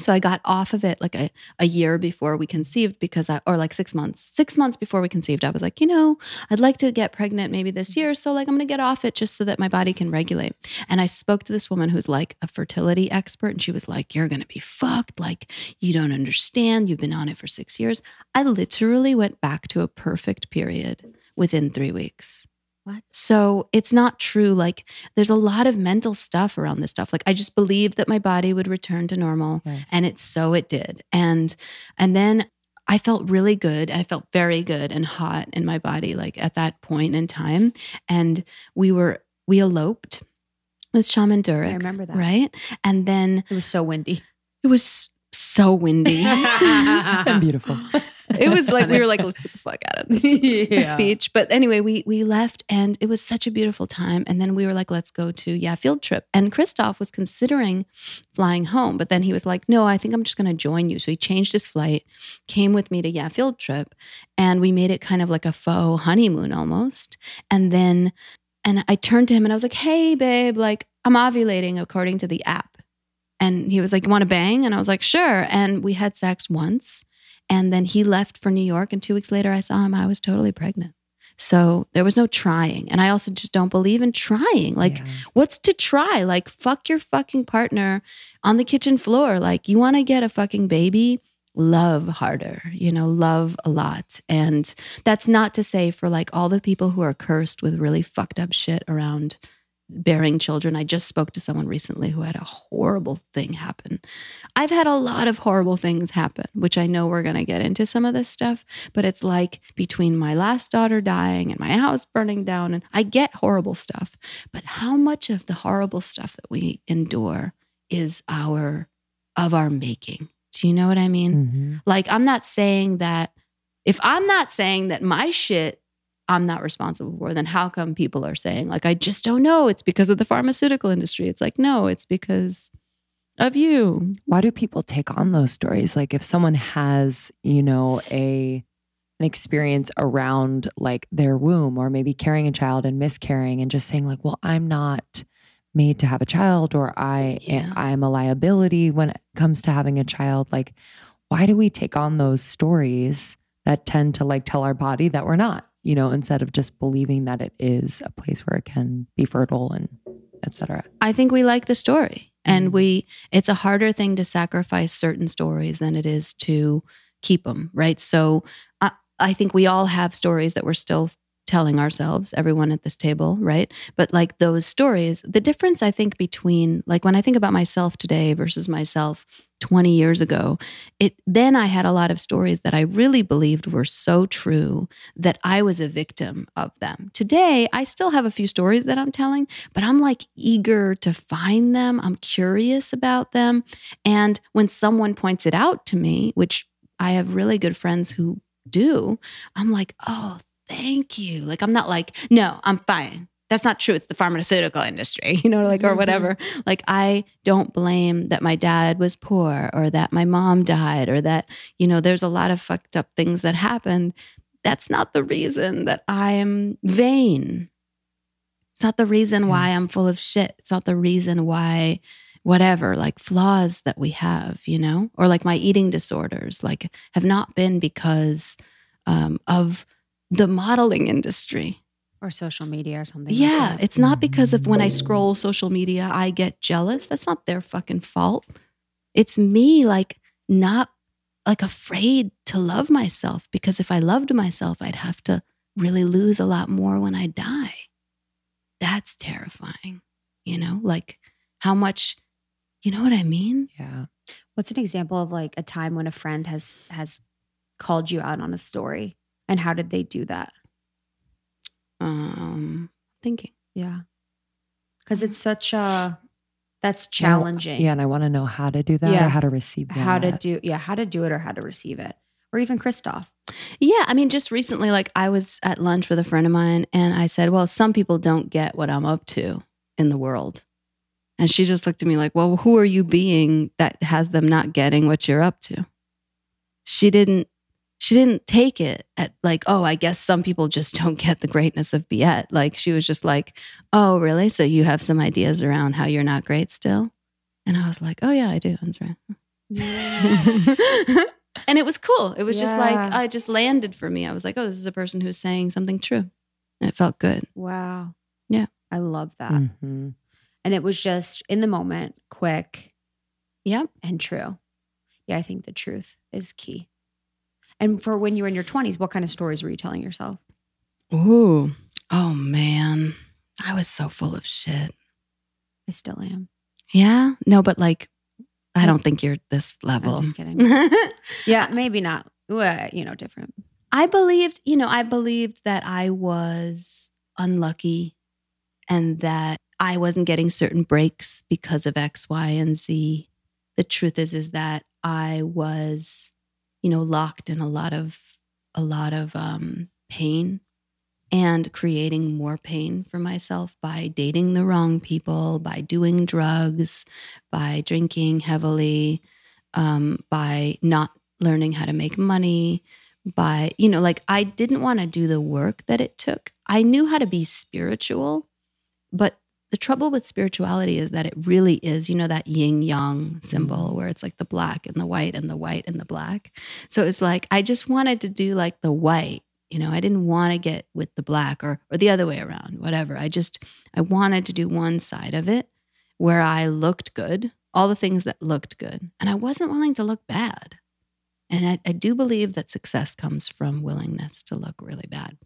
So I got off of it like a, a year before we conceived because I, or like six months, six months before we conceived, I was like, you know, I'd like to get pregnant maybe this year. So like, I'm going to get off it just so that my body can regulate. And I spoke to this woman who's like a fertility expert and she was like, you're going to be fucked. Like, you don't understand. You've been on it for six years. I literally went back to a perfect period within three weeks. What? So it's not true. Like, there's a lot of mental stuff around this stuff. Like, I just believed that my body would return to normal and it so it did and and then i felt really good i felt very good and hot in my body like at that point in time and we were we eloped with shaman Durek. I remember that. right and then It was so windy. it was so windy [laughs] [laughs] and beautiful. [laughs] it was like we were like [laughs] let's get the fuck out of this [laughs] Yeah. beach. But anyway we we left and it was such a beautiful time. And then we were like let's go to yeah field trip. And christoph was considering flying home but then he was like no i think i'm just going to join you. So he changed his flight came with me to yeah field trip and we made it kind of like a faux honeymoon almost. And then and i turned to him and i was like hey babe like i'm ovulating according to the app. And he was like you want to bang? And i was like sure. And we had sex once and then he left for New York. And two weeks later, I saw him. I was totally pregnant. So there was no trying. And I also just don't believe in trying. Like, Yeah. what's to try? Like, fuck your fucking partner on the kitchen floor. Like, you want to get a fucking baby? Love harder, you know, love a lot. And that's not to say for like all the people who are cursed with really fucked up shit around bearing children. I just spoke to someone recently who had a horrible thing happen. I've had a lot of horrible things happen, which I know we're going to get into some of this stuff, but it's like between my last daughter dying and my house burning down, and I get horrible stuff. But how much of the horrible stuff that we endure is our of our making? Do you know what I mean? Mhm. Like, I'm not saying that if I'm not saying that my shit I'm not responsible for, then how come people are saying, like, I just don't know? It's because of the pharmaceutical industry. It's like, no, it's because of you. Why do people take on those stories? Like if someone has, you know, a an experience around like their womb or maybe carrying a child and miscarrying and just saying like, well, I'm not made to have a child or I eh, Yeah. I'm a liability when it comes to having a child. Like, why do we take on those stories that tend to like tell our body that we're not, you know, instead of just believing that it is a place where it can be fertile and et cetera? I think we like the story. And Mhm. we, it's a harder thing to sacrifice certain stories than it is to keep them, right? So I, I think we all have stories that we're still telling ourselves, everyone at this table, right? But like those stories, the difference I think between, like when I think about myself today versus myself 20 years ago, it then I had a lot of stories that I really believed were so true that I was a victim of them. Today, I still have a few stories that I'm telling, but I'm like eager to find them. I'm curious about them. And when someone points it out to me, which I have really good friends who do, I'm like, oh, thank you. Like, I'm not like, no, I'm fine. That's not true. It's the pharmaceutical industry, [laughs] you know, like, or Mhm. whatever. Like, I don't blame that my dad was poor or that my mom died or that, you know, there's a lot of fucked up things that happened. That's not the reason that I'm vain. It's not the reason why I'm full of shit. It's not the reason why whatever like flaws that we have you know or like my eating disorders like have not been because um, of the modeling industry. Or social media or something. like yeah that. it's not mm-hmm. because of when i scroll social media i get jealous. That's not their fucking fault. It's me like not like afraid to love myself because if i loved myself i'd have to really lose a lot more when i die. That's terrifying you know? Like how much you know what i mean? Yeah. What's an example of like a time when a friend has has called you out on a story, and how did they do that? um thinking Yeah, because it's such a that's challenging. Yeah. And I want to know how to do that Yeah. or how to receive that. how to do yeah how to do it or how to receive it, or even Christoph. Yeah, I mean, just recently, like I was at lunch with a friend of mine, and I said, "Well, some people don't get what I'm up to in the world," and she just looked at me like, "Well, who are you being that has them not getting what you're up to?" She didn't. She didn't take it at like, "Oh, I guess some people just don't get the greatness of Biet." Like she was just like, "Oh, really? So you have some ideas around how you're not great still?" And I was like, "Oh yeah, I do. That's right." [laughs] and it was cool. It was just like I just landed for me. I was like, oh, this is a person who's saying something true. And it felt good. wow. Yeah. I love that. Mhm. And it was just in the moment, quick Yep. and true. Yeah, I think the truth is key. And for when you were in your 20s, what kind of stories were you telling yourself? Ooh. Oh man. I was so full of shit. I still am. Yeah. No, but like I don't mm. think you're this level. I'm just kidding. [laughs] Yeah, maybe not. Well, you know, different. I believed, you know, I believed that I was unlucky and that I wasn't getting certain breaks because of X, Y, and Z. The truth is is that I was, you know, locked in a lot of a lot of um pain and creating more pain for myself by dating the wrong people, by doing drugs, by drinking heavily, um, by not learning how to make money, by, you know, like I didn't want to do the work that it took. I knew how to be spiritual, but the trouble with spirituality is that it really is, you know, that yin yang symbol mm. where it's like the black and the white and the white and the black. So it's like I just wanted to do like the white, you know, I didn't want to get with the black or or the other way around, whatever. I just I wanted to do one side of it where I looked good, all the things that looked good, and I wasn't willing to look bad. And I, I do believe that success comes from willingness to look really bad.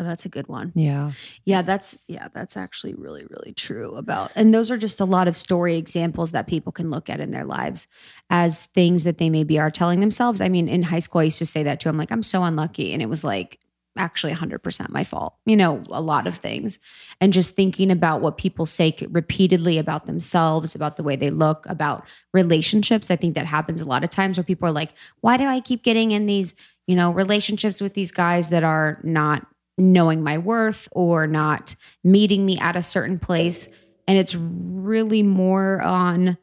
Oh, that's a good one. Yeah. Yeah, that's yeah, that's actually really really true about. And those are just a lot of story examples that people can look at in their lives as things that they maybe are telling themselves. I mean, in high school I used to say that too. I'm like, I'm so unlucky and it was like actually 100% my fault. You know, a lot of things. And just thinking about what people say repeatedly about themselves, about the way they look, about relationships. I think that happens a lot of times where people are like, "Why do I keep getting in these, you know, relationships with these guys that are not knowing my worth or not meeting me at a certain place. And it's really more on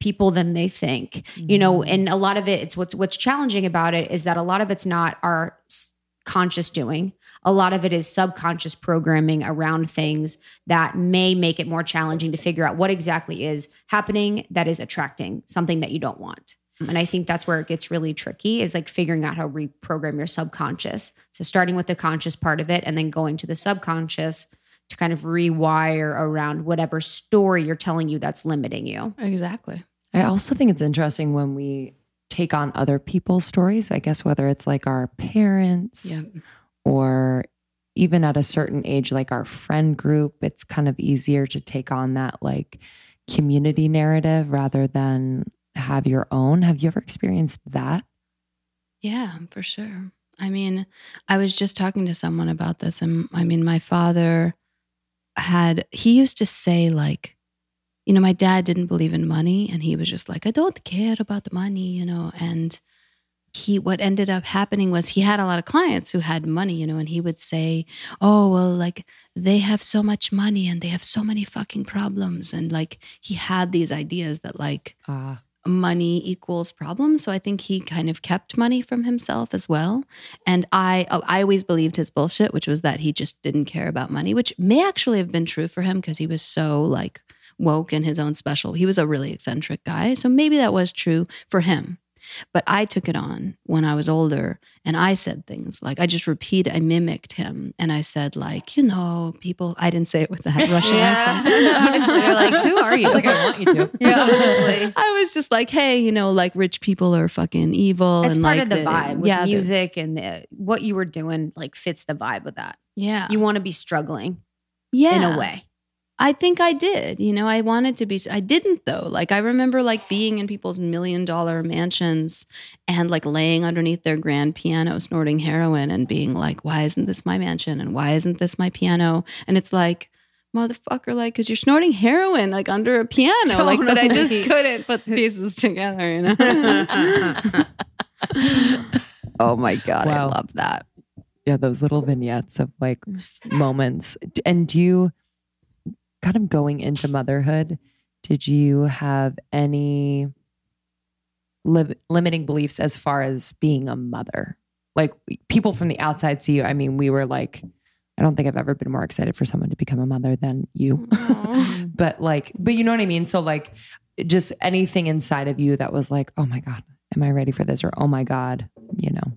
people than they think you know mm-hmm. and a lot of it it's what's what's challenging about it is that a lot of it's not our conscious doing. A lot of it is subconscious programming around things that may make it more challenging to figure out what exactly is happening that is attracting something that you don't want and I think that's where it gets really tricky is like figuring out how to reprogram your subconscious. So starting with the conscious part of it and then going to the subconscious to kind of rewire around whatever story you're telling you that's limiting you. Exactly. I also think it's interesting when we take on other people's stories. I guess whether it's like our parents Yeah. or even at a certain age, like our friend group, it's kind of easier to take on that like community narrative rather than have your own. Have you ever experienced that? Yeah, for sure. I mean, I was just talking to someone about this, and I mean, my father had, he used to say, like, you know, my dad didn't believe in money, and he was just like, I don't care about the money, you know, and he what ended up happening was he had a lot of clients who had money, you know, and he would say, "Oh, well, like they have so much money and they have so many fucking problems." And like he had these ideas that like Uh, money equals problems. So I think he kind of kept money from himself as well. And I oh, I always believed his bullshit, which was that he just didn't care about money, which may actually have been true for him because he was so like woke in his own special. He was a really eccentric guy. So maybe that was true for him. But I took it on when I was older and I said things like I just repeat I mimicked him and I said like, you know, people I didn't say it with that [laughs] Russian accent. [laughs] Honestly, like, who are you? I was like, I want you to. [laughs] yeah, honestly. I was just like, hey, you know, like rich people are fucking evil. It's and part like of the, vibe with yeah, the- music and the, what you were doing. Like fits the vibe of that. yeah, You want to be struggling yeah. in a way. I think I did. You know, I wanted to be. I didn't though. Like I remember like being in people's million dollar mansions and like laying underneath their grand piano, snorting heroin, and being like, "Why isn't this my mansion? And why isn't this my piano?" And it's like. Motherfucker, like, because you're snorting heroin like under a piano, like, but I just couldn't put the pieces together, you know. [laughs] oh my God. I love that. Yeah, those little vignettes of like moments. And do you kind of going into motherhood, did you have any li- limiting beliefs as far as being a mother? Like people from the outside see you. I mean, we were like, I don't think I've ever been more excited for someone to become a mother than you. [laughs] but like, but you know what I mean? So like just anything inside of you that was like, oh my God, am I ready for this? Or oh my God, you know,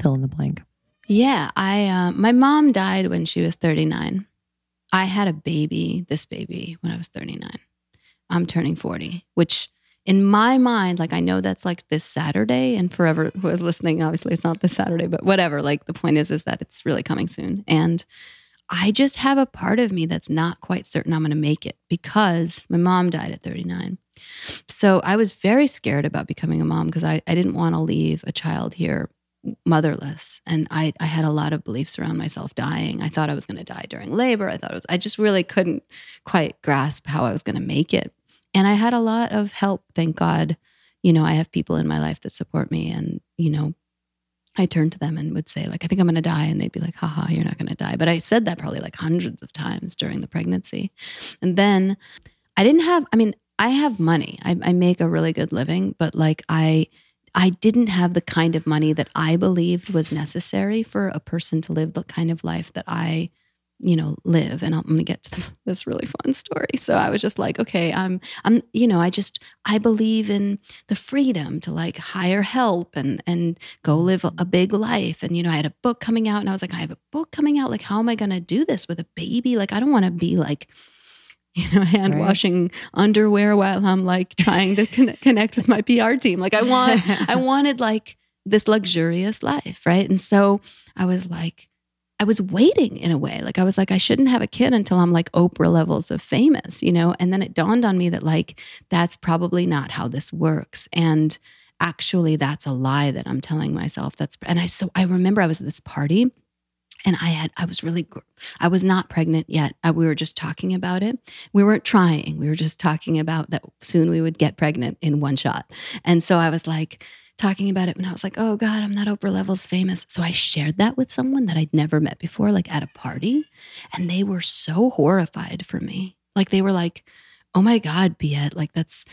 fill in the blank. Yeah, I uh, my mom died when she was 39. I had a baby, this baby, when I was 39. I'm turning 40, which in my mind, like I know that's like this Saturday, and forever who is listening, obviously it's not this Saturday, but whatever. Like the point is, is that it's really coming soon, and I just have a part of me that's not quite certain I'm going to make it because my mom died at 39. So I was very scared about becoming a mom because I, I didn't want to leave a child here motherless. And I, I had a lot of beliefs around myself dying. I thought i was going to die during labor. I thought it was i just really couldn't quite grasp how i was going to make it. And i had a lot of help thank god. You know i have people in my life that support me and you know i turned to them and would say like i think i'm going to die. And they'd be like haha you're not going to die. But i said that probably like hundreds of times during the pregnancy. And then i didn't have i mean i have money. I, I make a really good living but like i I didn't have the kind of money that I believed was necessary for a person to live the kind of life that I, you know, live. And I'm going to get to [laughs] this really fun story. So I was just like, okay, I'm, I'm, you know, I just, I believe in the freedom to like hire help and and go live a, big life. And you know, I had a book coming out, and I was like, I have a book coming out. Like, how am I going to do this with a baby? Like, I don't want to be like you know, [laughs] hand Right. washing underwear while I'm like trying to connect, [laughs] connect with my PR team. Like I want, I [laughs] wanted like this luxurious life, right? And so I was like, I was waiting in a way. Like I was like, I shouldn't have a kid until I'm like Oprah levels of famous, you know? And then it dawned on me that like that's probably not how this works. And actually that's a lie that I'm telling myself. That's and I so I remember I was at this party and I had I was really I was not pregnant yet. Uh, we were just talking about it. We weren't trying. We were just talking about that soon we would get pregnant in one shot. And so I was like talking about it and I was like, "Oh god, I'm not Oprah levels famous." So I shared that with someone that I'd never met before like at a party, and they were so horrified for me. Like they were like, "Oh my god, Biet, like that's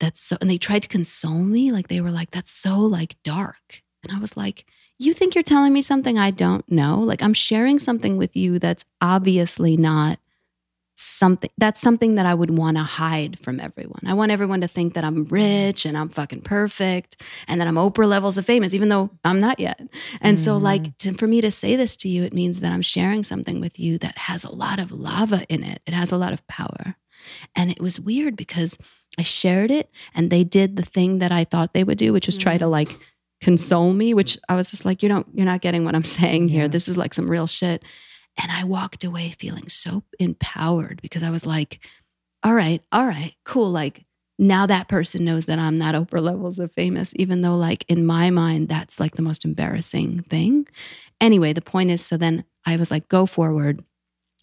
that's so and they tried to console me like they were like that's so like dark. And I was like, you think you're telling me something I don't know? Like I'm sharing something with you that's obviously not something that's something that I would want to hide from everyone. I want everyone to think that I'm rich and I'm fucking perfect and that I'm Oprah levels of famous even though I'm not yet. And so like mm-hmm. to, for me to say this to you it means that I'm sharing something with you that has a lot of lava in it. It has a lot of power. And it was weird because I shared it and they did the thing that I thought they would do which was try to mm-hmm. like console me which I was just like you don't you're not getting what I'm [laughs] saying here. Yeah. This is like some real shit. And I walked away feeling so empowered because I was like, all right, all right, cool. Like now that person knows that I'm not Oprah levels of famous, even though, like, in my mind, that's like the most embarrassing thing. Anyway, the point is so then I was like, go forward.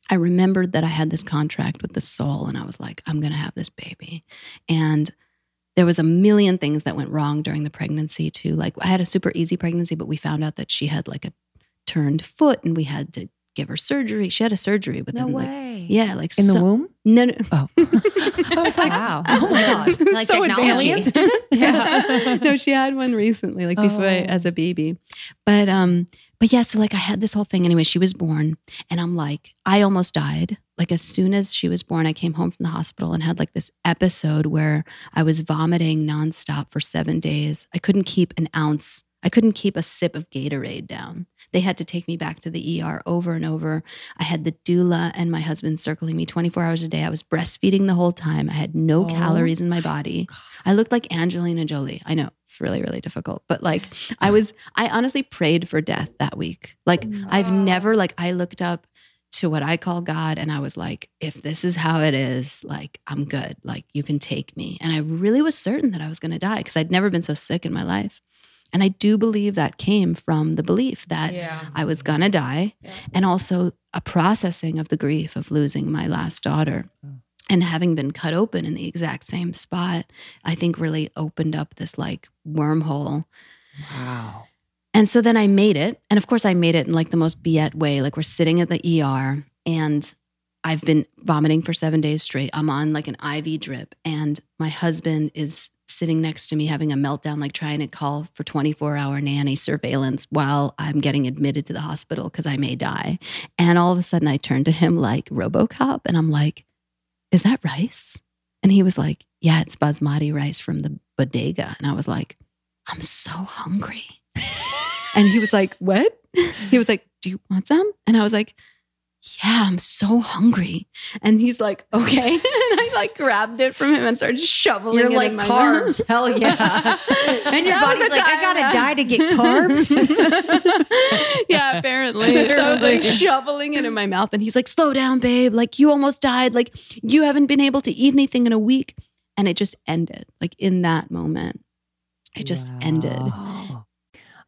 I remembered that I had this contract with the soul, and I was like, I'm going to have this baby. And there was a million things that went wrong during the pregnancy too. Like I had a super easy pregnancy, but we found out that she had like a turned foot and we had to give her surgery. She had a surgery within No like way. yeah, like In the womb? No, no. Oh. [laughs] I [laughs] was like, Wow. oh my god, [laughs] Like technology. yeah. no, she had one recently, like before I, Oh. as a baby. But um, but yeah, so like I had this whole thing anyway. She was born, and I'm like, I almost died. Like as soon as she was born, I came home from the hospital and had like this episode where I was vomiting nonstop for seven days. I couldn't keep an ounce. I couldn't keep a sip of Gatorade down. They had to take me back to the ER over and over. I had the doula and my husband circling me 24 hours a day. I was breastfeeding the whole time. I had no Oh calories in my body. I looked like Angelina Jolie. I know it's really, really difficult, but like I was, I honestly prayed for death that week. Like I've never, like, I looked up to what I call God and I was like, if this is how it is, like, I'm good. Like, you can take me. And I really was certain that I was going to die because I'd never been so sick in my life. And I do believe that came from the belief that Yeah. I was to die Yeah. and also a processing of the grief of losing my last daughter. Oh. And having been cut open in the exact same spot, I think really opened up this like wormhole. Wow. And so then I made it. And of course, I made it in like the most Biet way. Like we're sitting at the ER and I've been vomiting for seven days straight. I'm on like an IV drip, and my husband is sitting next to me having a meltdown, like trying to call for 24 hour nanny surveillance while I'm getting admitted to the hospital because I may die. And all of a sudden, I turn to him like Robocop, and I'm like, Is that rice? And he was like, Yeah, it's basmati rice from the bodega. And I was like, I'm so hungry. [laughs] and he was like, What? [laughs] He was like, Do you want some? And I was like, yeah, I'm so hungry. And he's like, okay. [laughs] and I like grabbed it from him and started shoveling You're it like in my carbs. mouth. Hell yeah. [laughs] And your body's like, I gotta yeah. die to get [laughs] carbs. yeah, apparently. So I was like shoveling it in my mouth. And he's like, slow down, babe. Like, you almost died. Like, you haven't been able to eat anything in a week. And it just ended. Like, in that moment, it just ended.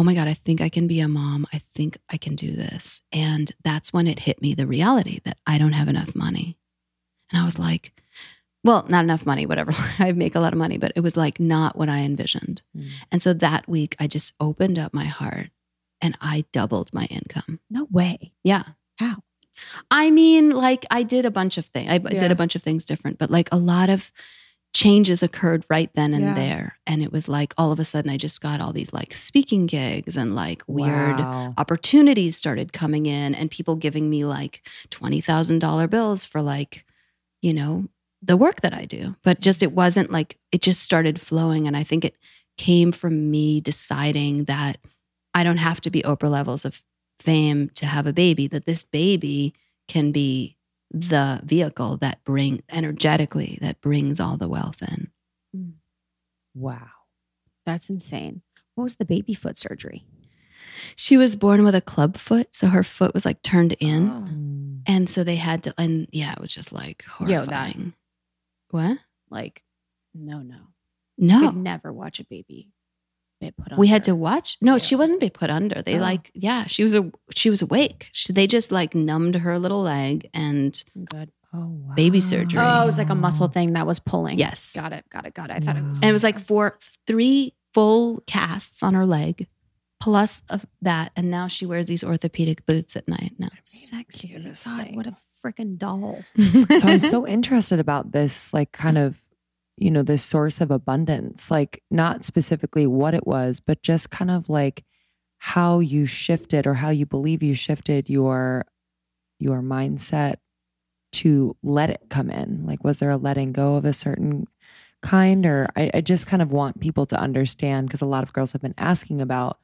oh my God, I think I can be a mom. I think I can do this. And that's when it hit me the reality that I don't have enough money. And I was like, well, not enough money, whatever. [laughs] I make a lot of money, but it was like not what I envisioned. Mm. And so that week, I just opened up my heart and I doubled my income. No way. Yeah. How? I mean, like I did a bunch of things. I Yeah. did a bunch of things different, but like a lot of changes occurred right then and Yeah. there. And it was like all of a sudden I just got all these like speaking gigs and like weird Wow. opportunities started coming in and people giving me like $20,000 bills for like, you know, the work that I do. But just it wasn't like it just started flowing. And I think it came from me deciding that I don't have to be Oprah levels of fame to have a baby, that this baby can be the vehicle that bring energetically that brings all the wealth in. Wow. That's insane. What was the baby foot surgery? She was born with a club foot, so her foot was like turned in. Mm. And so they had to, and yeah, it was just like Yo, that- horrifying. what? Like, no, no. No. Could never watch a baby get put on. We had to watch. No, she wasn't being put under. They Oh. like, yeah, she was a she was awake. She, they just like numbed her little leg, and Good. Oh, wow. Baby surgery. Oh, it was like a muscle thing that was pulling. yes, Got it. Got it. Got it. I thought it was. and it was like four, three full casts on her leg, plus of that, and now she wears these orthopedic boots at night. No, sexy. God, what a freaking doll. [laughs] so I'm so interested about this, like, kind of, you know, this source of abundance, like, not specifically what it was, but just kind of like how you shifted or how you believe you shifted your your mindset to let it come in. Like, was there a letting go of a certain kind, or I, I just kind of want people to understand because a lot of girls have been asking about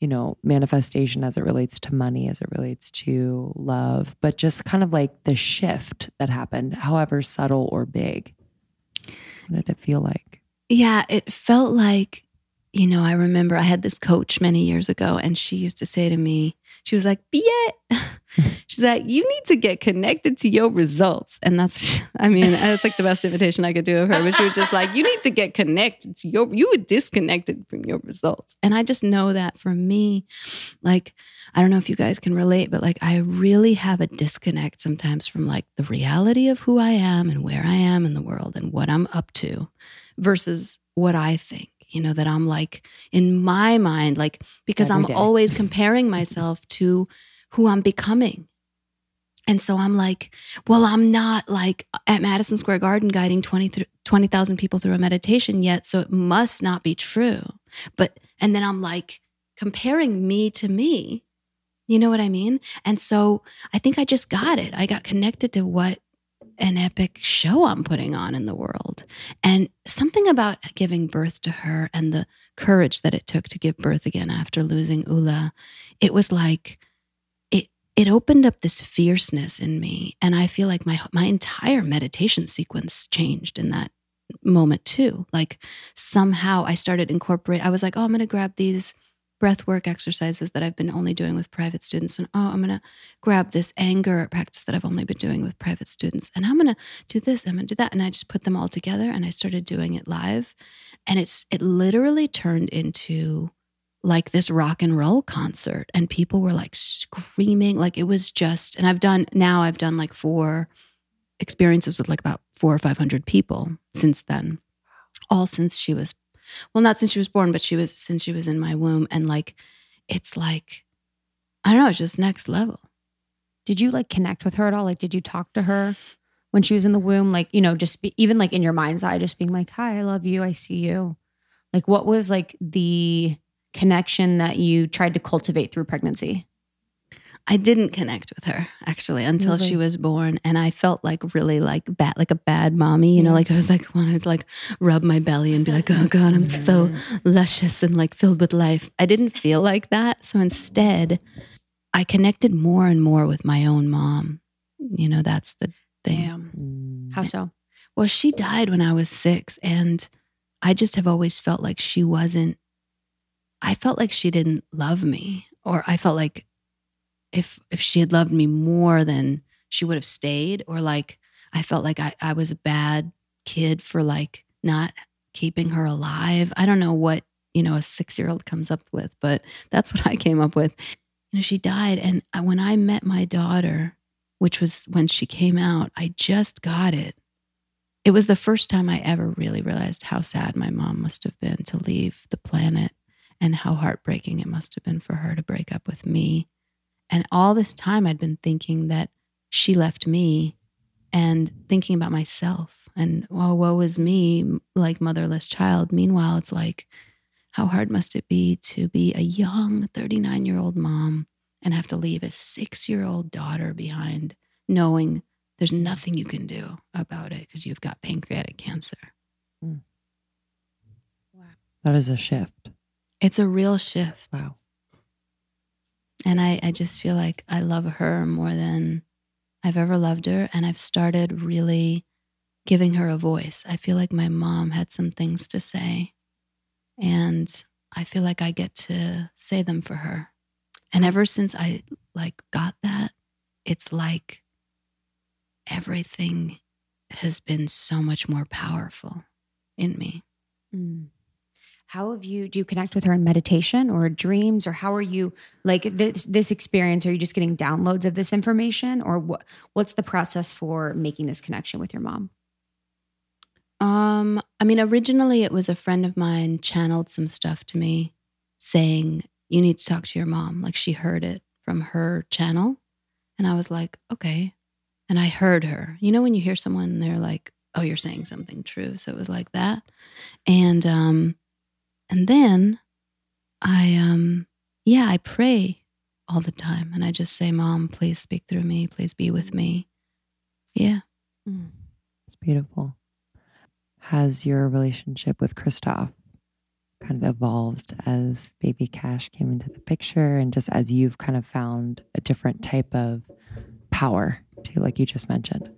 you know, manifestation as it relates to money, as it relates to love, but just kind of like the shift that happened, however subtle or big. What did it feel like? Yeah, it felt like, you know, I remember I had this coach many years ago, and she used to say to me, she was like, "Be it." [laughs] She's like, you need to get connected to your results. And that's, [laughs] I mean, that's like the best invitation I could do of her. But she was just like, you need to get connected to your, you were disconnected from your results. And I just know that for me, like, I don't know if you guys can relate, but like, I really have a disconnect sometimes from like the reality of who I am and where I am in the world and what I'm up to versus what I think. You know, that I'm like in my mind, like, because Every I'm day. always [laughs] comparing myself to who I'm becoming. And so I'm like, well, I'm not like at Madison Square Garden guiding 20 through- 20,000 people through a meditation yet. So it must not be true. But, and then I'm like comparing me to me. You know what I mean? And so I think I just got it. I got connected to what an epic show I'm putting on in the world. And something about giving birth to her and the courage that it took to give birth again after losing Ula, it was like it it opened up this fierceness in me. And I feel like my my entire meditation sequence changed in that moment too. Like somehow I started incorporate I was like, oh, I'm gonna grab these breath work exercises that I've been only doing with private students. And oh, I'm going to grab this anger practice that I've only been doing with private students. And I'm going to do this, I'm going to do that. And I just put them all together and I started doing it live. And it's, it literally turned into like this rock and roll concert. And people were like screaming. Like it was just, and I've done, now I've done like four experiences with like about four or 500 people since then, all since she was well not since she was born but she was since she was in my womb and like it's like i don't know it's just next level Did you like connect with her at all? Like, did you talk to her when she was in the womb? Like, you know, just be, even like in your mind's eye, just being like, hi, I love you. I see you. Like, what was like the connection that you tried to cultivate through pregnancy? I didn't connect with her actually until Really? she was born and i felt like really like bad like a bad mommy you know like i was like wanted to like rub my belly and be like oh god i'm so luscious and like filled with life i didn't feel like that so instead i connected more and more with my own mom you know that's the thing Damn. Mm. How so? Well, she died when I was six, and I just have always felt like she wasn't, I felt like she didn't love me, or I felt like if if she had loved me more than she would have stayed, or like I felt like I, I was a bad kid for like not keeping her alive. I don't know what, you know, a six year old comes up with, but that's what I came up with. You know, she died. And when I met my daughter, which was when she came out, I just got it. It was the first time I ever really realized how sad my mom must have been to leave the planet and how heartbreaking it must have been for her to break up with me. And all this time, I'd been thinking that she left me and thinking about myself and, well, woe is me, like motherless child. Meanwhile, it's like, how hard must it be to be a young 39 year old mom and have to leave a six year old daughter behind, knowing there's nothing you can do about it because you've got pancreatic cancer. Mm. Wow. That is a shift. It's a real shift. Wow. And I, I just feel like I love her more than I've ever loved her. And I've started really giving her a voice. I feel like my mom had some things to say. And I feel like I get to say them for her. And ever since I like got that, it's like everything has been so much more powerful in me. Mm. How have you do you connect with her in meditation or dreams or how are you like this this experience are you just getting downloads of this information or what what's the process for making this connection with your mom? Um I mean originally it was a friend of mine channeled some stuff to me saying you need to talk to your mom like she heard it from her channel and I was like okay and I heard her. You know when you hear someone they're like oh you're saying something true so it was like that and um and then I, um, yeah, I pray all the time. And I just say, Mom, please speak through me. Please be with me. Yeah. Mm. It's beautiful. Has your relationship with Christoph kind of evolved as baby Cash came into the picture and just as you've kind of found a different type of power too, like you just mentioned?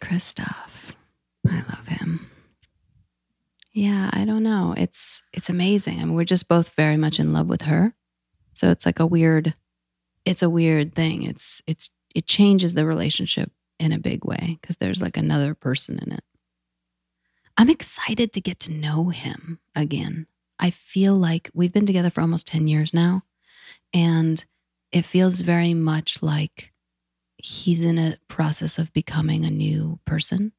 Christoph, I love him. Yeah, I don't know. It's it's amazing. I mean, we're just both very much in love with her. So it's like a weird it's a weird thing. It's it's it changes the relationship in a big way because there's like another person in it. I'm excited to get to know him again. I feel like we've been together for almost 10 years now and it feels very much like he's in a process of becoming a new person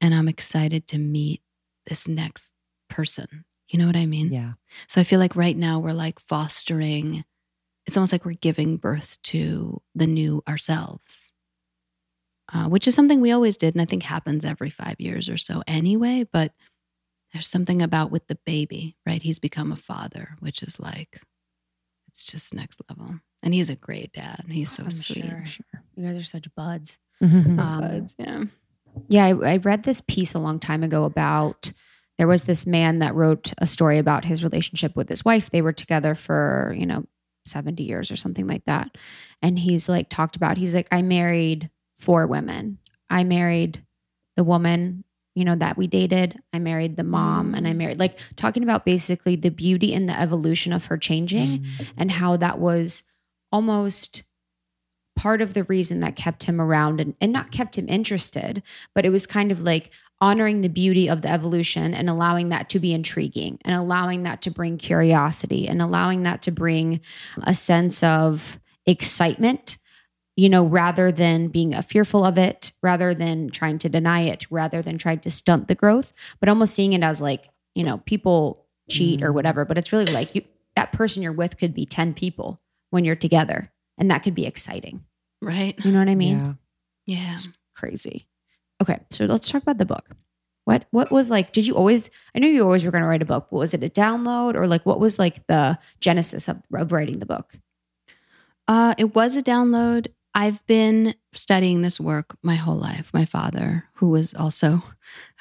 and I'm excited to meet this next person. You know what I mean? Yeah. So I feel like right now we're like fostering, it's almost like we're giving birth to the new ourselves, uh, which is something we always did. And I think happens every five years or so anyway. But there's something about with the baby, right? He's become a father, which is like, it's just next level. And he's a great dad. He's so I'm sweet. Sure, sure. You guys are such buds. Um, buds, yeah. Yeah, I, I read this piece a long time ago about there was this man that wrote a story about his relationship with his wife. They were together for, you know, 70 years or something like that. And he's like talked about, he's like, I married four women. I married the woman, you know, that we dated. I married the mom and I mm. married, like talking about basically the beauty and the evolution of her changing mm. and how that was almost part of the reason that kept him around and, and not kept him interested, but it was kind of like honoring the beauty of the evolution and allowing that to be intriguing and allowing that to bring curiosity and allowing that to bring a sense of excitement you know rather than being fearful of it rather than trying to deny it rather than trying to stunt the growth but almost seeing it as like you know people cheat mm. or whatever but it's really like you that person you're with could be 10 people when you're together and that could be exciting. Right. You know what I mean? Yeah. Yeah. It's crazy. Okay, so let's talk about the book. What what was like did you always I knew you always were going to write a book, but was it a download or like what was like the genesis of, of writing the book? Uh it was a download I've been studying this work my whole life. My father, who was also,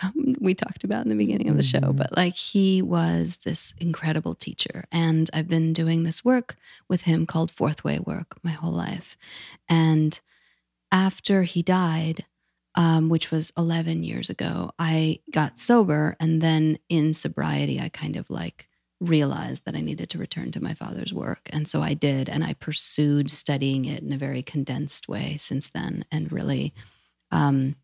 um, we talked about in the beginning of the show, mm-hmm. but like he was this incredible teacher. And I've been doing this work with him called Fourth Way Work my whole life. And after he died, um, which was 11 years ago, I got sober. And then in sobriety, I kind of like realized that I needed to return to my father's work. And so I did. And I pursued studying it in a very condensed way since then and really um,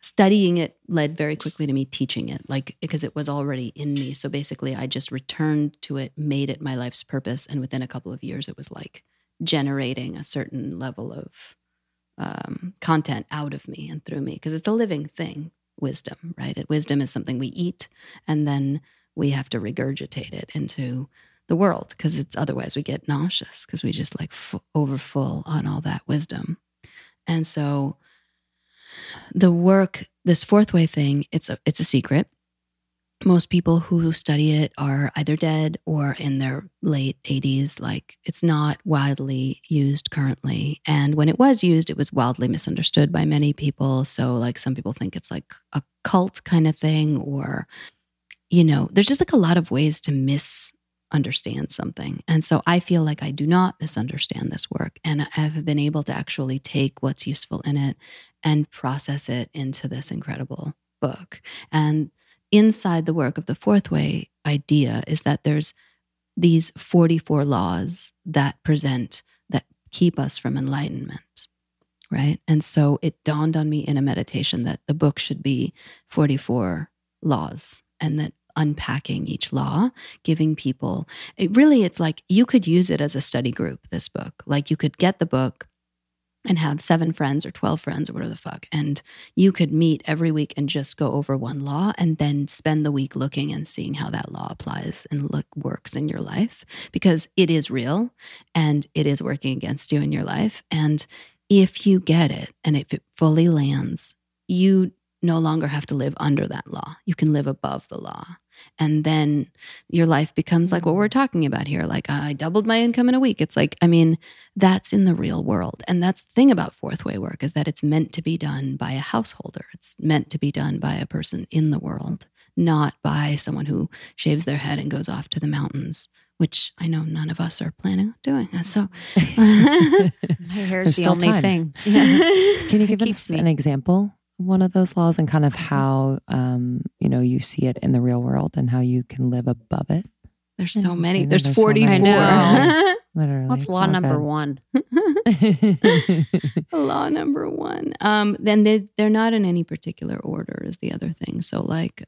studying it led very quickly to me teaching it, like because it was already in me. So basically, I just returned to it, made it my life's purpose, and within a couple of years, it was like generating a certain level of um, content out of me and through me because it's a living thing. Wisdom, right? Wisdom is something we eat, and then we have to regurgitate it into the world because it's otherwise we get nauseous because we just like f- over full on all that wisdom. And so the work, this fourth way thing, it's a it's a secret. Most people who study it are either dead or in their late 80s. Like it's not widely used currently. And when it was used, it was wildly misunderstood by many people. So, like, some people think it's like a cult kind of thing, or, you know, there's just like a lot of ways to misunderstand something. And so I feel like I do not misunderstand this work. And I have been able to actually take what's useful in it and process it into this incredible book. And inside the work of the fourth way idea is that there's these 44 laws that present, that keep us from enlightenment. Right. And so it dawned on me in a meditation that the book should be 44 laws and that unpacking each law, giving people it really it's like you could use it as a study group, this book. Like you could get the book and have seven friends or 12 friends or whatever the fuck. And you could meet every week and just go over one law and then spend the week looking and seeing how that law applies and look works in your life because it is real and it is working against you in your life. And if you get it and if it fully lands, you no longer have to live under that law. You can live above the law and then your life becomes like what we're talking about here like ah, i doubled my income in a week it's like i mean that's in the real world and that's the thing about fourth way work is that it's meant to be done by a householder it's meant to be done by a person in the world not by someone who shaves their head and goes off to the mountains which I know none of us are planning on doing. [laughs] So my hair is the only time. thing. Can you give us me- an example of one of those laws and kind of how um, you know you see it in the real world and how you can live above it? there's so many. There's there's so many. I know. [laughs] [laughs] Literally. What's it's law number good. one? [laughs] Law number one. Um, then they they're not in any particular order is the other thing. So like,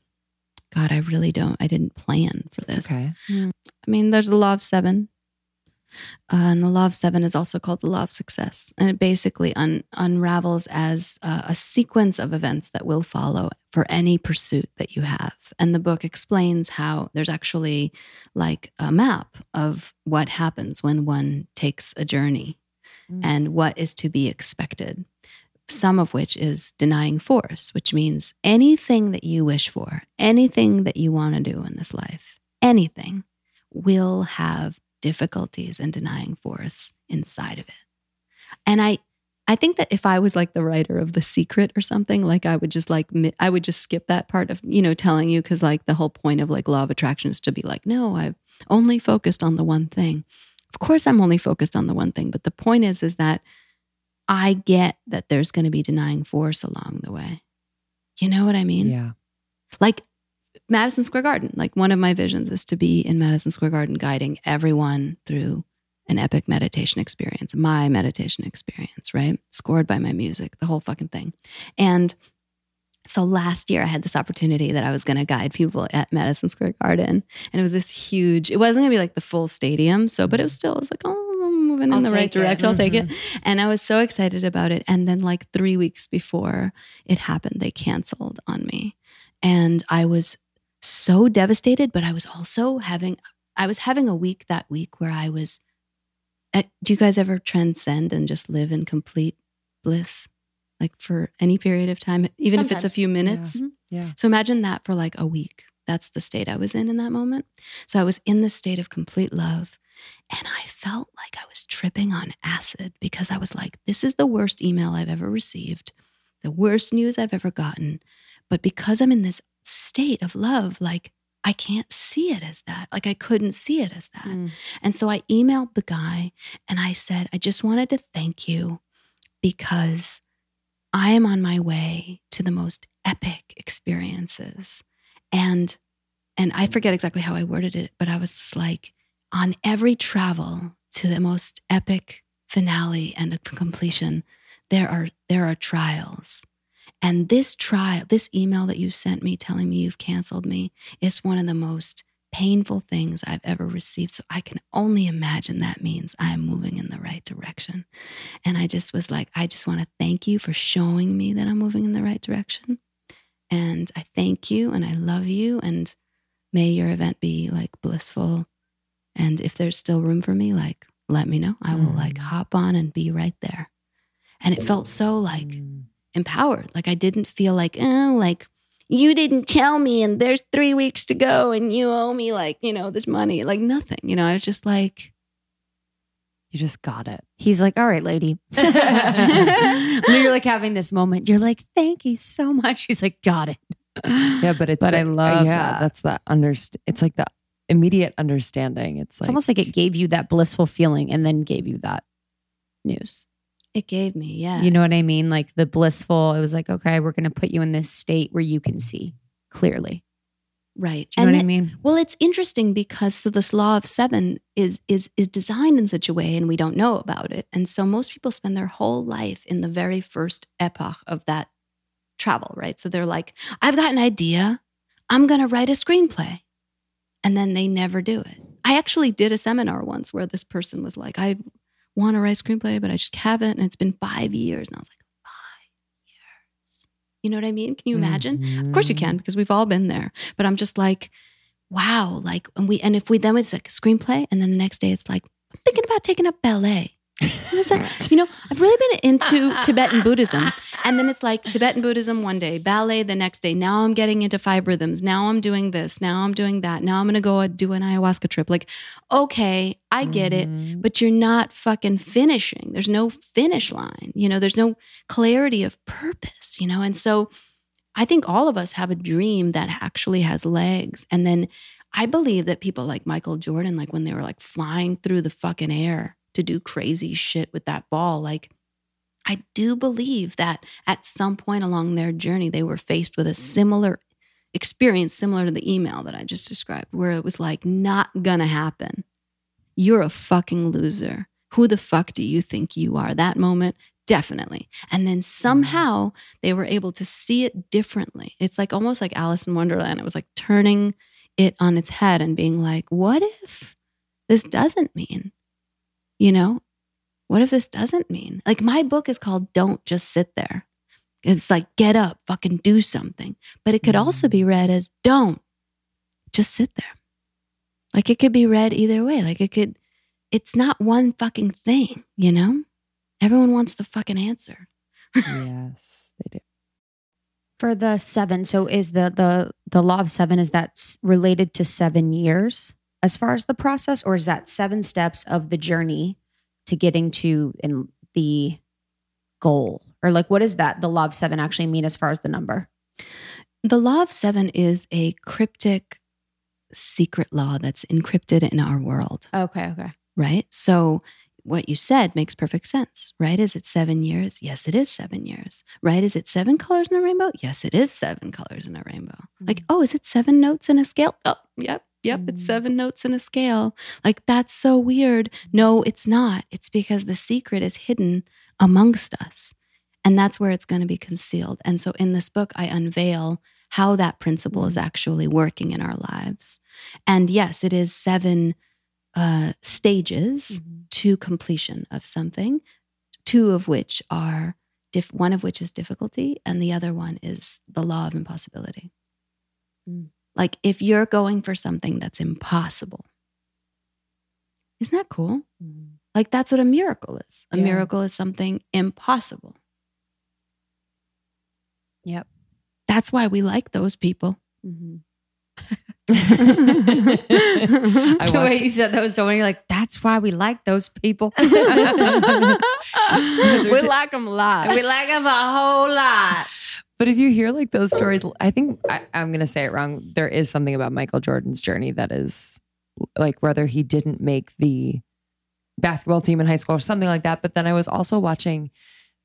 God, I really don't. I didn't plan for this. okay. I mean, there's the law of seven. Uh, and the law of seven is also called the law of success. And it basically un- unravels as uh, a sequence of events that will follow for any pursuit that you have. And the book explains how there's actually like a map of what happens when one takes a journey Mm. and what is to be expected. Some of which is denying force, which means anything that you wish for, anything that you want to do in this life, anything will have difficulties and denying force inside of it. And I I think that if I was like the writer of The Secret or something, like I would just like I would just skip that part of, you know, telling you cuz like the whole point of like law of attraction is to be like, no, I've only focused on the one thing. Of course I'm only focused on the one thing, but the point is is that I get that there's going to be denying force along the way. You know what I mean? Yeah. like Madison Square Garden. Like one of my visions is to be in Madison Square Garden guiding everyone through an epic meditation experience, my meditation experience, right? Scored by my music, the whole fucking thing. And so last year I had this opportunity that I was going to guide people at Madison Square Garden. And it was this huge, it wasn't going to be like the full stadium. So, but it was still, it was like, oh, I'm moving I'll in the right. Mm-hmm. direction. I'll take it. And I was so excited about it. And then, like, three weeks before it happened, they canceled on me. And I was so devastated, but I was also having, I was having a week that week where I was, uh, do you guys ever transcend and just live in complete bliss? Like for any period of time, even if it's a few minutes? Yeah. So imagine that for like a week. That's the state I was in in that moment. So I was in this state of complete love. And I felt like I was tripping on acid because I was like, this is the worst email I've ever received, the worst news I've ever gotten. But because I'm in this state of love, like I can't see it as that. Like I couldn't see it as that. Mm. And so I emailed the guy and I said, I just wanted to thank you because I am on my way to the most epic experiences. And and I forget exactly how I worded it, but I was like, on every travel to the most epic finale and completion, there are there are trials. And this trial, this email that you sent me telling me you've canceled me is one of the most painful things I've ever received. So I can only imagine that means I am moving in the right direction. And I just was like, I just want to thank you for showing me that I'm moving in the right direction. And I thank you and I love you. And may your event be like blissful. And if there's still room for me, like, let me know. I will like Mm. hop on and be right there. And it felt so like Mm. Empowered. Like I didn't feel like, oh, like you didn't tell me and there's three weeks to go and you owe me like, you know, this money. Like nothing. You know, I was just like, You just got it. He's like, all right, lady. [laughs] [laughs] you're like having this moment, you're like, thank you so much. He's like, got it. Yeah, but it's But I uh, love yeah, that. that's the underst. It's like the immediate understanding. It's It's like almost like it gave you that blissful feeling and then gave you that news. It gave me, yeah. You know what I mean? Like the blissful, it was like, okay, we're going to put you in this state where you can see clearly. right. Do you know what I mean? Well, it's interesting because so this law of seven is is is designed in such a way, and we don't know about it. And so most people spend their whole life in the very first epoch of that travel, right? So they're like, I've got an idea. I'm gonna write a screenplay. And then they never do it. I actually did a seminar once where this person was like, I want to write a screenplay, but I just haven't. And it's been five years. And I was like, five years. You know what I mean? Can you imagine? Of course you Mm-hmm. can because we've all been there. But I'm just like, wow, like and we and if we then it's like a screenplay and then the next day it's like, I'm thinking about taking up ballet. You know, I've really been into [laughs] Tibetan Buddhism. And then it's like Tibetan Buddhism one day, ballet the next day. Now I'm getting into five rhythms. Now I'm doing this. Now I'm doing that. Now I'm gonna go do an ayahuasca trip. Like, okay, I get it Mhm. but you're not fucking finishing. There's no finish line. You know, there's no clarity of purpose, you know? And so I think all of us have a dream that actually has legs. And then I believe that people like Michael Jordan, like when they were like flying through the fucking air to do crazy shit with that ball, like I do believe that at some point along their journey, they were faced with a similar experience, similar to the email that I just described, where it was like, not gonna happen you're a fucking loser. Who the fuck do you think you are? That moment, definitely. And then somehow they were able to see it differently. It's like almost like Alice in Wonderland. It was like turning it on its head and being like, what if this doesn't mean? You know, what if this doesn't mean? Like my book is called Don't Just Sit There. It's like, get up, fucking do something. But it could mm-hmm. also be read as don't just sit there. Like it could be read either way. Like it could, it's not one fucking thing, you know? Everyone wants the fucking answer. yes, they do. For the seven, so is the the the law of seven is that related to seven years as far as the process, or is that seven steps of the journey to getting to in the goal, or like what does that the law of seven actually mean as far as the number? The law of seven is a cryptic secret law that's encrypted in our world, Okay, okay. right? So what you said makes perfect sense, right? Is it seven years? Yes, it is seven years, right? Is it seven colors in a rainbow? Yes, it is seven colors in a rainbow. Like, hmm. oh, is it seven notes in a scale? Oh, yep, yep, it's Mm. seven notes in a scale. Like, that's so weird. No, it's not. It's because the secret is hidden amongst us. And that's where it's going to be concealed. And so in this book, I unveil how that principle is actually working in our lives. And yes, it is seven uh, stages to completion of something, two of which are diff- one of which is difficulty, and the other one is the law of impossibility. Mm. Like if you're going for something that's impossible, isn't that cool? Like that's what a miracle is. A Yeah. miracle is something impossible. Yep. That's why we like those people. Mm-hmm. [laughs] [laughs] I the way you said that was so. You're like, that's why we like those people. [laughs] we like them a lot. we like them a whole lot. But if you hear like those stories, I think I, I'm going to say it wrong. There is something about Michael Jordan's journey that is like whether he didn't make the basketball team in high school or something like that. But then I was also watching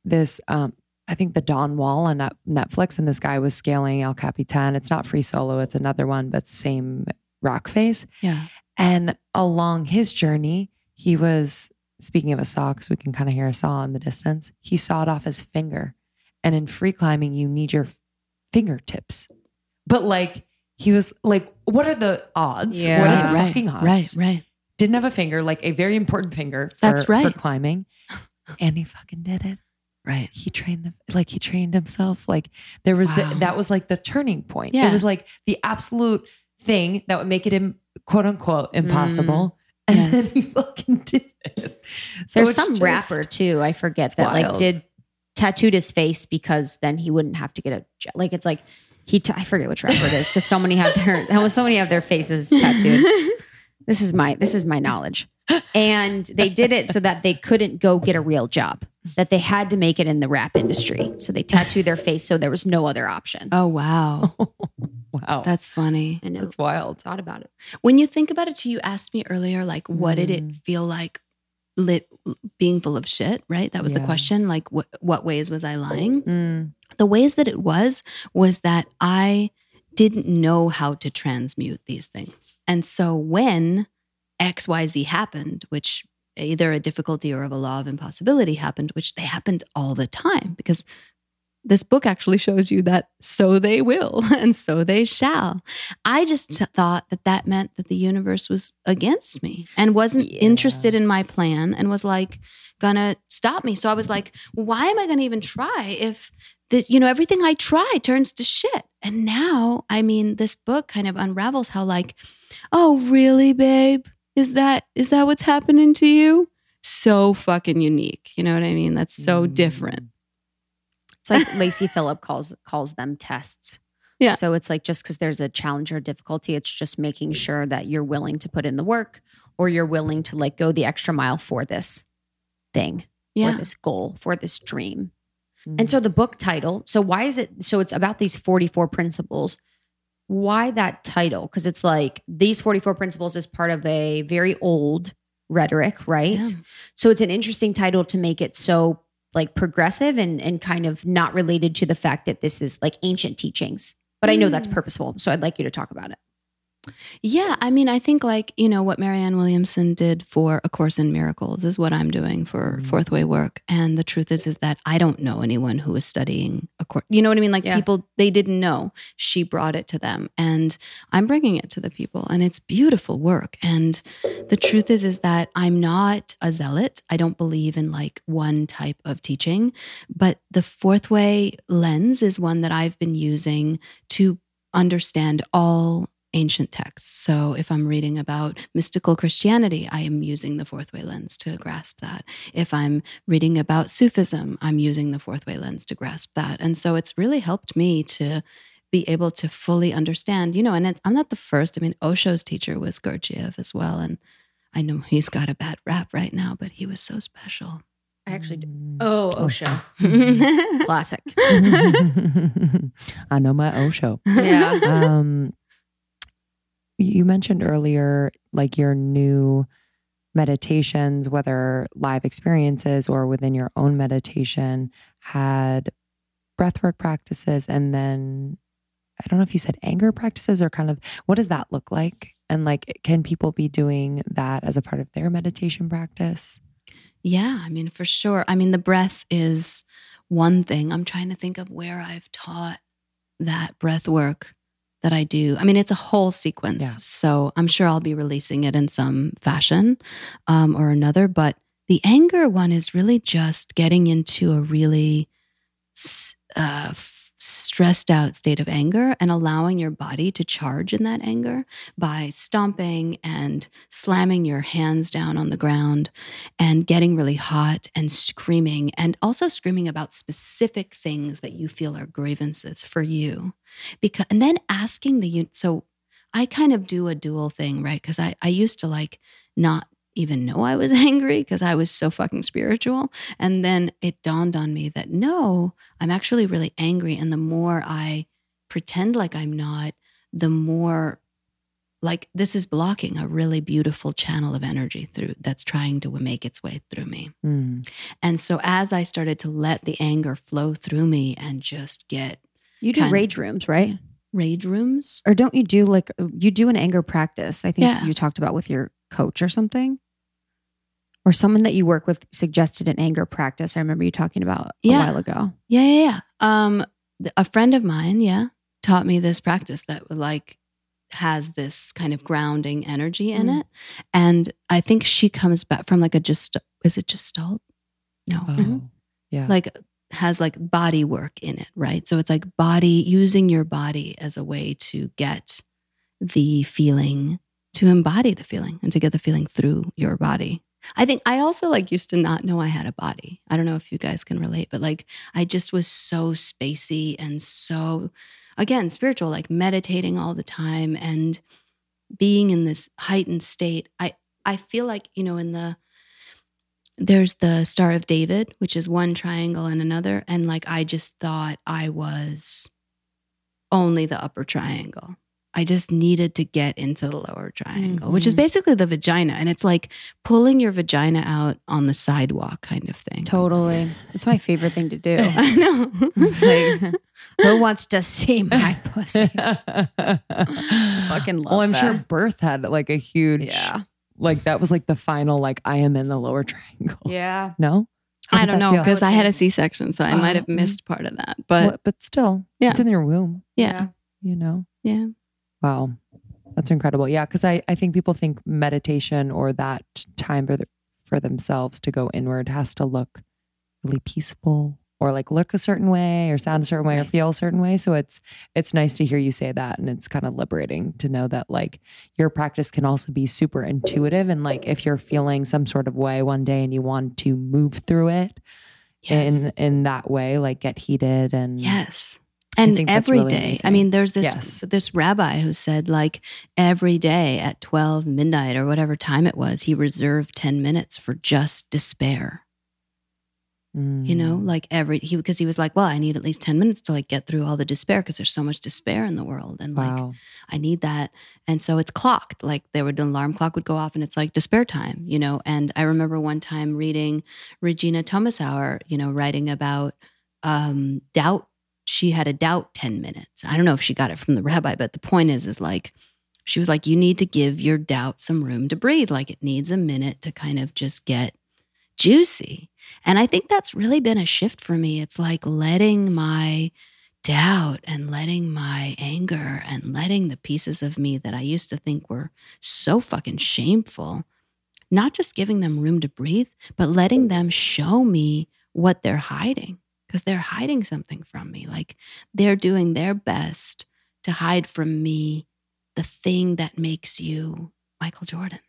this, um, I think the Dawn Wall on Netflix, and this guy was scaling El Capitan. It's not free solo, it's another one, but same rock face. Yeah. And along his journey, he was speaking of a saw, because we can kind of hear a saw in the distance. He sawed off his finger. And in free climbing, you need your fingertips. But like, he was like, what are the odds? What are Yeah. the right, fucking odds? right, right. Didn't have a finger, like a very important finger for, That's for right. climbing. And he fucking did it. Right. He trained them like he trained himself. Like there was Wow. the, that was like the turning point. Yeah. It was like the absolute thing that would make it Im, quote unquote mm. impossible. And Yes. then he fucking did it. So There's some just- rapper too. I forget that like did tattooed his face because then he wouldn't have to get a like it's like he t- I forget which rapper it is because so many have their [laughs] so many have their faces tattooed. This is my this is my knowledge. And they did it so that they couldn't go get a real job. That they had to make it in the rap industry. So they tattooed their face so there was no other option. Oh wow, [laughs] Wow. that's funny. I know. That's wild. thought about it. When you think about it, too, you asked me earlier, like, what did it Mm. feel like lit, being full of shit? Right, that was the question. Like, what what ways was I lying? Mm. The ways that it was was that I didn't know how to transmute these things, and so when X Y Z happened, which either a difficulty or of a law of impossibility happened, which they happened all the time because this book actually shows you that so they will [laughs] and so they shall. I just t- thought that that meant that the universe was against me and wasn't interested in my plan and was like gonna stop me. So I was like, why am I gonna even try if that you know everything I try turns to shit? And now, I mean, this book kind of unravels how like, oh really, babe? Is that is that what's happening to you? So fucking unique. You know what I mean? That's so Mm. different. It's like Lacey Phillip calls calls them tests. Yeah. So it's like just because there's a challenge or difficulty, it's just making sure that you're willing to put in the work or you're willing to like go the extra mile for this thing, Yeah. for this goal, for this dream. Mm. And so the book title, so why is it so it's about these 44 principles. Why that title? Because it's like these 44 principles is part of a very old rhetoric, right? Yeah. So it's an interesting title to make it so like progressive and and kind of not related to the fact that this is like ancient teachings. But I know that's Mm. purposeful. So I'd like you to talk about it. Yeah, I mean, I think like you know what Marianne Williamson did for A Course in Miracles is what I'm doing for Mhm. Fourth Way work, and the truth is, is that I don't know anyone who is studying a course. You know what I mean? Like Yeah. people, they didn't know. She brought it to them, and I'm bringing it to the people, and it's beautiful work. And the truth is, is that I'm not a zealot. I don't believe in like one type of teaching, but the Fourth Way lens is one that I've been using to understand all ancient texts. So if I'm reading about mystical Christianity, I am using the fourth way lens to grasp that. If I'm reading about Sufism, I'm using the fourth way lens to grasp that. And so it's really helped me to be able to fully understand, you know, and it, I'm not the first. I mean, Osho's teacher was Gurdjieff as well. And I know he's got a bad rap right now, but he was so special. I actually do. Mm. Oh, Osho. [laughs] [laughs] Classic. [laughs] I know my Osho. Yeah. um, you mentioned earlier, like your new meditations, whether live experiences or within your own meditation, had breathwork practices, and then I don't know if you said anger practices or kind of what does that look like? And like, can people be doing that as a part of their meditation practice? Yeah, I mean, for sure. I mean, the breath is one thing. I'm trying to think of where I've taught that breath work that I do. I mean, it's a whole sequence. Yeah. So I'm sure I'll be releasing it in some fashion um, or another. But the anger one is really just getting into a really uh, stressed out state of anger and allowing your body to charge in that anger by stomping and slamming your hands down on the ground and getting really hot and screaming and also screaming about specific things that you feel are grievances for you. Because and then asking the so i kind of do a dual thing right? Because I, I used to like not even know i was [laughs] angry because i was so fucking spiritual and then it dawned on me that no i'm actually really angry and the more i pretend like i'm not the more like this is blocking a really beautiful channel of energy through that's trying to make its way through me. Mm. And so as I started to let the anger flow through me and just get You do Kind of. rage rooms, right? rage rooms, Or don't you do like you do an anger practice? I think Yeah. you talked about with your coach or something. Or someone that you work with suggested an anger practice. I remember you talking about a while ago. Yeah, yeah, yeah. Um, a friend of mine, yeah, taught me this practice that like has this kind of grounding energy in Mm. it, and I think she comes back from like a just is it gestalt? No, Oh, Mhm. yeah. like has like body work in it, right? So it's like body using your body as a way to get the feeling, to embody the feeling, and to get the feeling through your body. I think I also like used to not know I had a body. I don't know if you guys can relate, but like I just was so spacey and so again spiritual, like meditating all the time and being in this heightened state. I I feel like, you know, in the there's the Star of David, which is one triangle and another. And like I just thought I was only the upper triangle. I just needed to get into the lower triangle, which is Mhm. basically the vagina. And it's like pulling your vagina out on the sidewalk kind of thing. Totally. It's my favorite thing to do. [laughs] I know. [laughs] It's like, who wants to see my [laughs] pussy? Fucking love well, I'm sure birth had like a huge, Yeah. like that was like the final, like I am in the lower triangle. Yeah. No, How I don't know because I had a C section, so I might have Oh. missed part of that. But but but still, Yeah. it's in your womb. yeah, You know. yeah. Wow. That's incredible. Yeah. Cause I, I think people think meditation or that time for, the, for themselves to go inward has to look really peaceful or like look a certain way or sound a certain way or feel a certain way. So it's, it's nice to hear you say that. And it's kind of liberating to know that like your practice can also be super intuitive. And like if you're feeling some sort of way one day and you want to move through it Yes. in, in that way, like get heated and Yes. And every really day. I mean, there's this Yes. this rabbi who said like every day at 12 midnight or whatever time it was, he reserved 10 minutes for just despair. You know, Mm. like every he because he was like, well, I need at least 10 minutes to like get through all the despair because there's so much despair in the world and like wow. I need that. And so it's clocked. Like there would an alarm clock would go off and it's like despair time, you know. And I remember one time reading Regena Thomashauer, you know, writing about um doubt. She had a doubt 10 minutes. I don't know if she got it from the rabbi, but the point is, is like she was like, you need to give your doubt some room to breathe. Like it needs a minute to kind of just get juicy. And I think that's really been a shift for me. It's like letting my doubt and letting my anger and letting the pieces of me that I used to think were so fucking shameful, not just giving them room to breathe, but letting them show me what they're hiding because they're hiding something from me. Like they're doing their best to hide from me the thing that makes you Michael Jordan.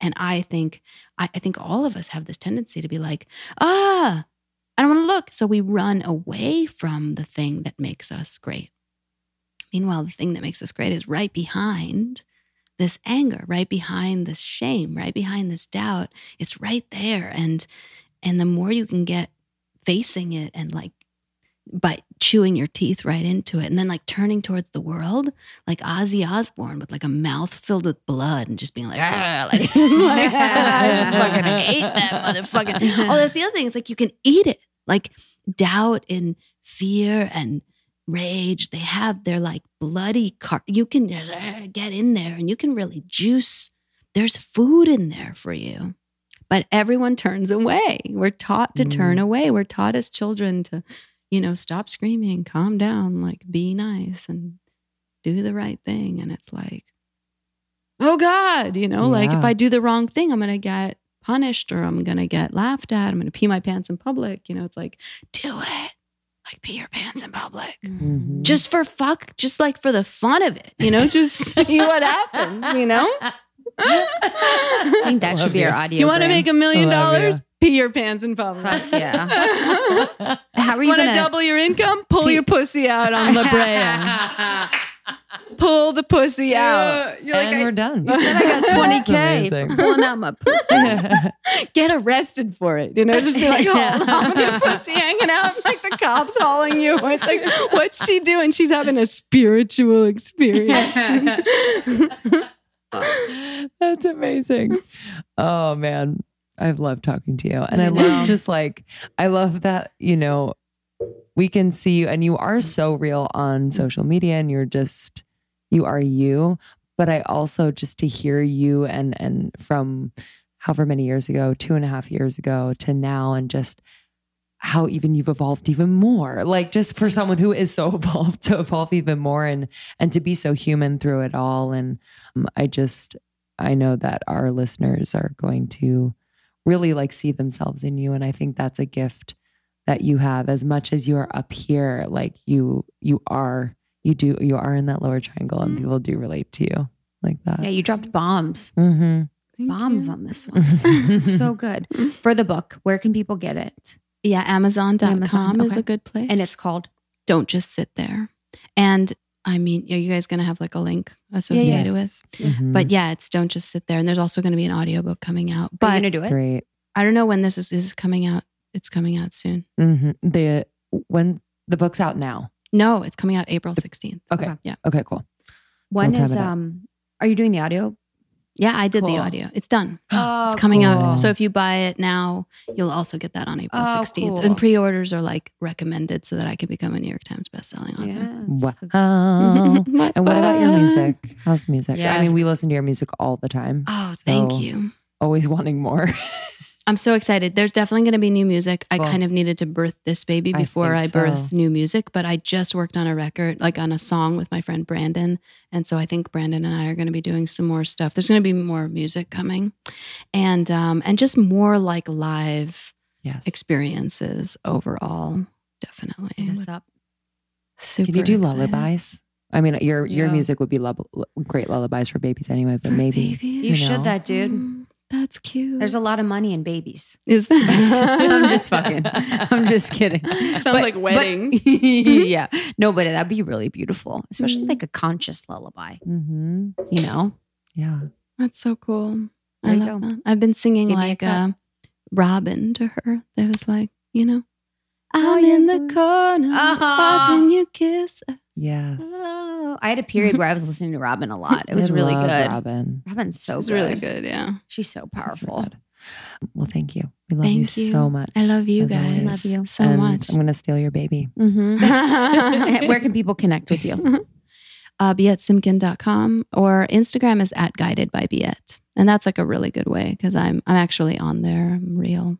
And I think I, I think all of us have this tendency to be like, ah, I don't want to look. So we run away from the thing that makes us great. Meanwhile, the thing that makes us great is right behind this anger, right behind this shame, right behind this doubt. It's right there. And and the more you can get facing it and like by chewing your teeth right into it and then like turning towards the world like Ozzy Osbourne with like a mouth filled with blood and just being like, like, [laughs] like, I just fucking hate that motherfucker. [laughs] Oh, that's the other thing. It's like you can eat it. Like doubt and fear and rage, they have their like bloody car. You can uh, get in there and you can really juice. There's food in there for you. But everyone turns away. We're taught to turn Mm. away. We're taught as children to, you know, stop screaming, calm down, like be nice and do the right thing. And it's like, oh God, you know, like if I do the wrong thing, I'm going to get punished or I'm going to get laughed at. I'm going to pee my pants in public. You know, it's like, do it. Like pee your pants in public. Mhm. Just for fuck, just like for the fun of it, you know, just [laughs] see what happens, you know? [laughs] I think that Love should be you. our audio. You want to make a million dollars? Pee your pants in public. Fuck [laughs] yeah. How are you Want to gonna double your income? Pull your pussy out on La Brea. [laughs] Pull the pussy out. and we're done. You said I got [laughs] 20K amazing. for pulling out my pussy. Get arrested for it. You know, just be like, hold on with your pussy hanging out, like the cops hauling you. It's like, what's she doing? She's having a spiritual experience. [laughs] That's amazing. Oh man, I've loved talking to you. And I, love [laughs] just like I love that, you know, we can see you and you are so real on social media and you're just you are you. But I also just to hear you and and from however many years ago, two and a half years ago to now, and just how even you've evolved even more. Like just for someone who is so [laughs] evolved to evolve even more and and to be so human through it all. And Um, I just I know that our listeners are going to really like see themselves in you. And I think that's a gift that you have as much as you are up here, like you you are you do you are in that lower triangle and mm-hmm. people do relate to you like that. Yeah, you dropped bombs. Mm-hmm. Thank bombs you. on this [laughs] one. [laughs] so good. Mm-hmm. For the book, where can people get it? Yeah, Amazon.com Amazon, is a good place. And it's called Don't Just Sit There. And I mean, are you guys going to have like a link associated with? Mhm. But yeah, it's Don't Just Sit There. And there's also going to be an audiobook coming out. Are you But gonna do it? great. I don't know when this is, is coming out. It's coming out soon. hmm The when the book's out now. No, it's coming out April 16th. Okay. Okay. Yeah. Okay, cool. When time is um are you doing the audio? Yeah, I did Cool. the audio. It's done. [gasps] Oh, it's coming cool. out. So if you buy it now, you'll also get that on April Oh, 16th. cool. And pre-orders are like recommended so that I can become a New York Times bestselling author. Yeah. Wow. And what about your music? How's music? Yes. I mean, we listen to your music all the time. Oh, so thank you. Always [laughs] wanting more. I'm so excited. There's definitely going to be new music. I Cool. kind of needed to birth this baby before I, think birth so. new music, but I just worked on a record, like on a song with my friend Brandon. And so I think Brandon and I are going to be doing some more stuff. There's going to be more music coming and um and just more like live yes. experiences overall. Definitely. This up. Super Can you do excited. lullabies? I mean, your your Yeah. music would be lub- great lullabies for babies anyway, but For maybe babies? You, You should that, dude. Mm, That's cute. There's a lot of money in babies. Is that? [laughs] I'm just [laughs] fucking. I'm just kidding. Sounds But- like but- weddings. [laughs] yeah. No, but that'd be really beautiful, especially Mm. like a conscious lullaby, hmm you know? Yeah. That's so cool. There I love go. that. I've been singing Give me a like uh, Robyn to her. That was like, you know, I'm in the corner Ah. watching you kiss. Yes. Oh, I had a period where I was listening to Robyn a lot. It was I really good. Robyn. Robyn's so It's good. really good. Yeah. She's so powerful. Well, thank you. We love Thank you, you. so much. I love you guys. always. Love you. so And much. I'm going to steal your baby. Mhm. [laughs] [laughs] Where can people connect with you? [laughs] uh, BietSimkin.com or Instagram is at guided by Biet. And that's like a really good way because I'm I'm actually on there. I'm real.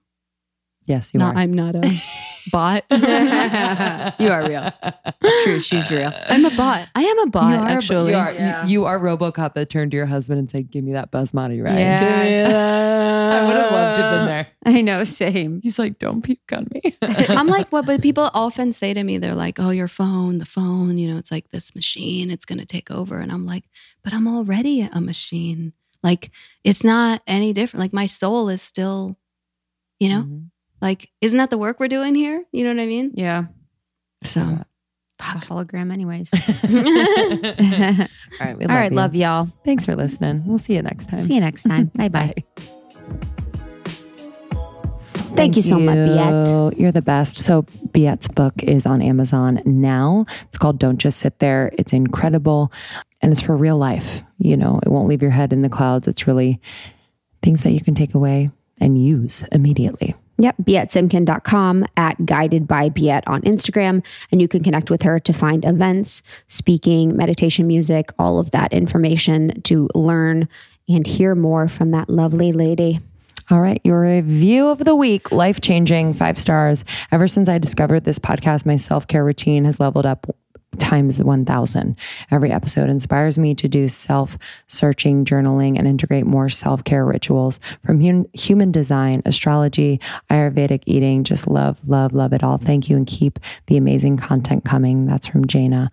Yes, you No, are. I'm not a [laughs] bot. [laughs] You are real. It's true. She's real. I'm a bot. I am a bot, You are, actually. You are, Yeah. you, you are RoboCop that turned to your husband and said, "Give me that basmati rice." Yes. I would have loved to have been there. I know, same. He's like, "Don't puke on me." [laughs] I'm like, what? But people often say to me, they're like, oh, your phone, the phone, you know, it's like this machine, it's going to take over. And I'm like, but I'm already a machine. Like, it's not any different. Like, my soul is still, you know, Mhm. Like, isn't that the work we're doing here? You know what I mean? Yeah. So, a hologram, anyways. [laughs] [laughs] All right, we All right, love y'all. Thanks for listening. We'll see you next time. See you next time. [laughs] Bye bye. Thank, you so much, you. You're the best. So Biet's book is on Amazon now. It's called Don't Just Sit There. It's incredible. And it's for real life. You know, it won't leave your head in the clouds. It's really things that you can take away and use immediately. Yep, BietSimkin.com at Guided by Biet on Instagram. And you can connect with her to find events, speaking, meditation music, all of that information to learn and hear more from that lovely lady. All right, your review of the week, life changing, five stars. Ever since I discovered this podcast, my self care routine has leveled up times 1000. Every episode inspires me to do self searching, journaling, and integrate more self care rituals from hun- human design, astrology, Ayurvedic eating. Just love, love, love it all. Thank you and keep the amazing content coming. That's from Jaina.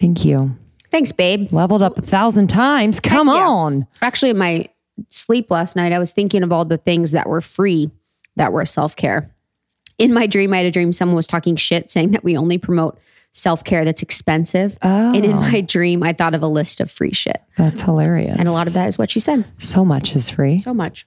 Thank you. Thanks, babe. Leveled up a thousand times. Come yeah. on. Actually, in my sleep last night, I was thinking of all the things that were free that were self care. In my dream, I had a dream someone was talking shit saying that we only promote self care that's expensive. Oh, And in oh. my dream, I thought of a list of free shit. that's hilarious. And a lot of that is what she said. So much is free. So much.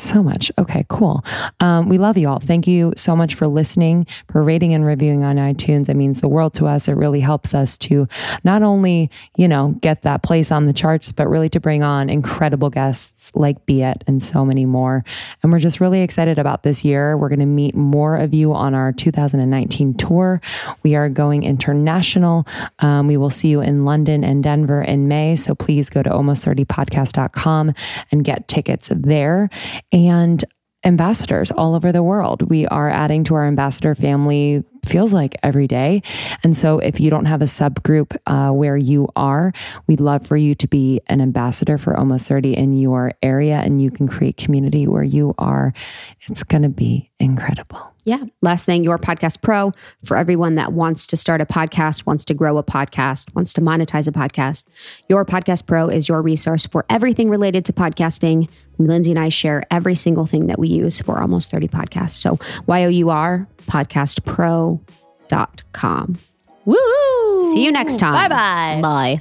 So much. Okay, cool. Um, we love you all. Thank you so much for listening, for rating and reviewing on iTunes. It means the world to us. It really helps us to not only, you know, get that place on the charts, but really to bring on incredible guests like Biet and so many more. And we're just really excited about this year. We're going to meet more of you on our 2019 tour. We are going international. Um, we will see you in London and Denver in May. So please go to almost30podcast.com and get tickets there. And ambassadors all over the world. We are adding to our ambassador family feels like every day. And so if you don't have a subgroup uh, where you are, we'd love for you to be an ambassador for almost 30 in your area and you can create community where you are. It's going to be incredible. Yeah. Last thing, your podcast pro for everyone that wants to start a podcast, wants to grow a podcast, wants to monetize a podcast. Your podcast pro is your resource for everything related to podcasting. Lindsay and I share every single thing that we use for almost 30 podcasts. So Y O U R podcastpro.com. Woo! See you next time. Bye-bye. Bye.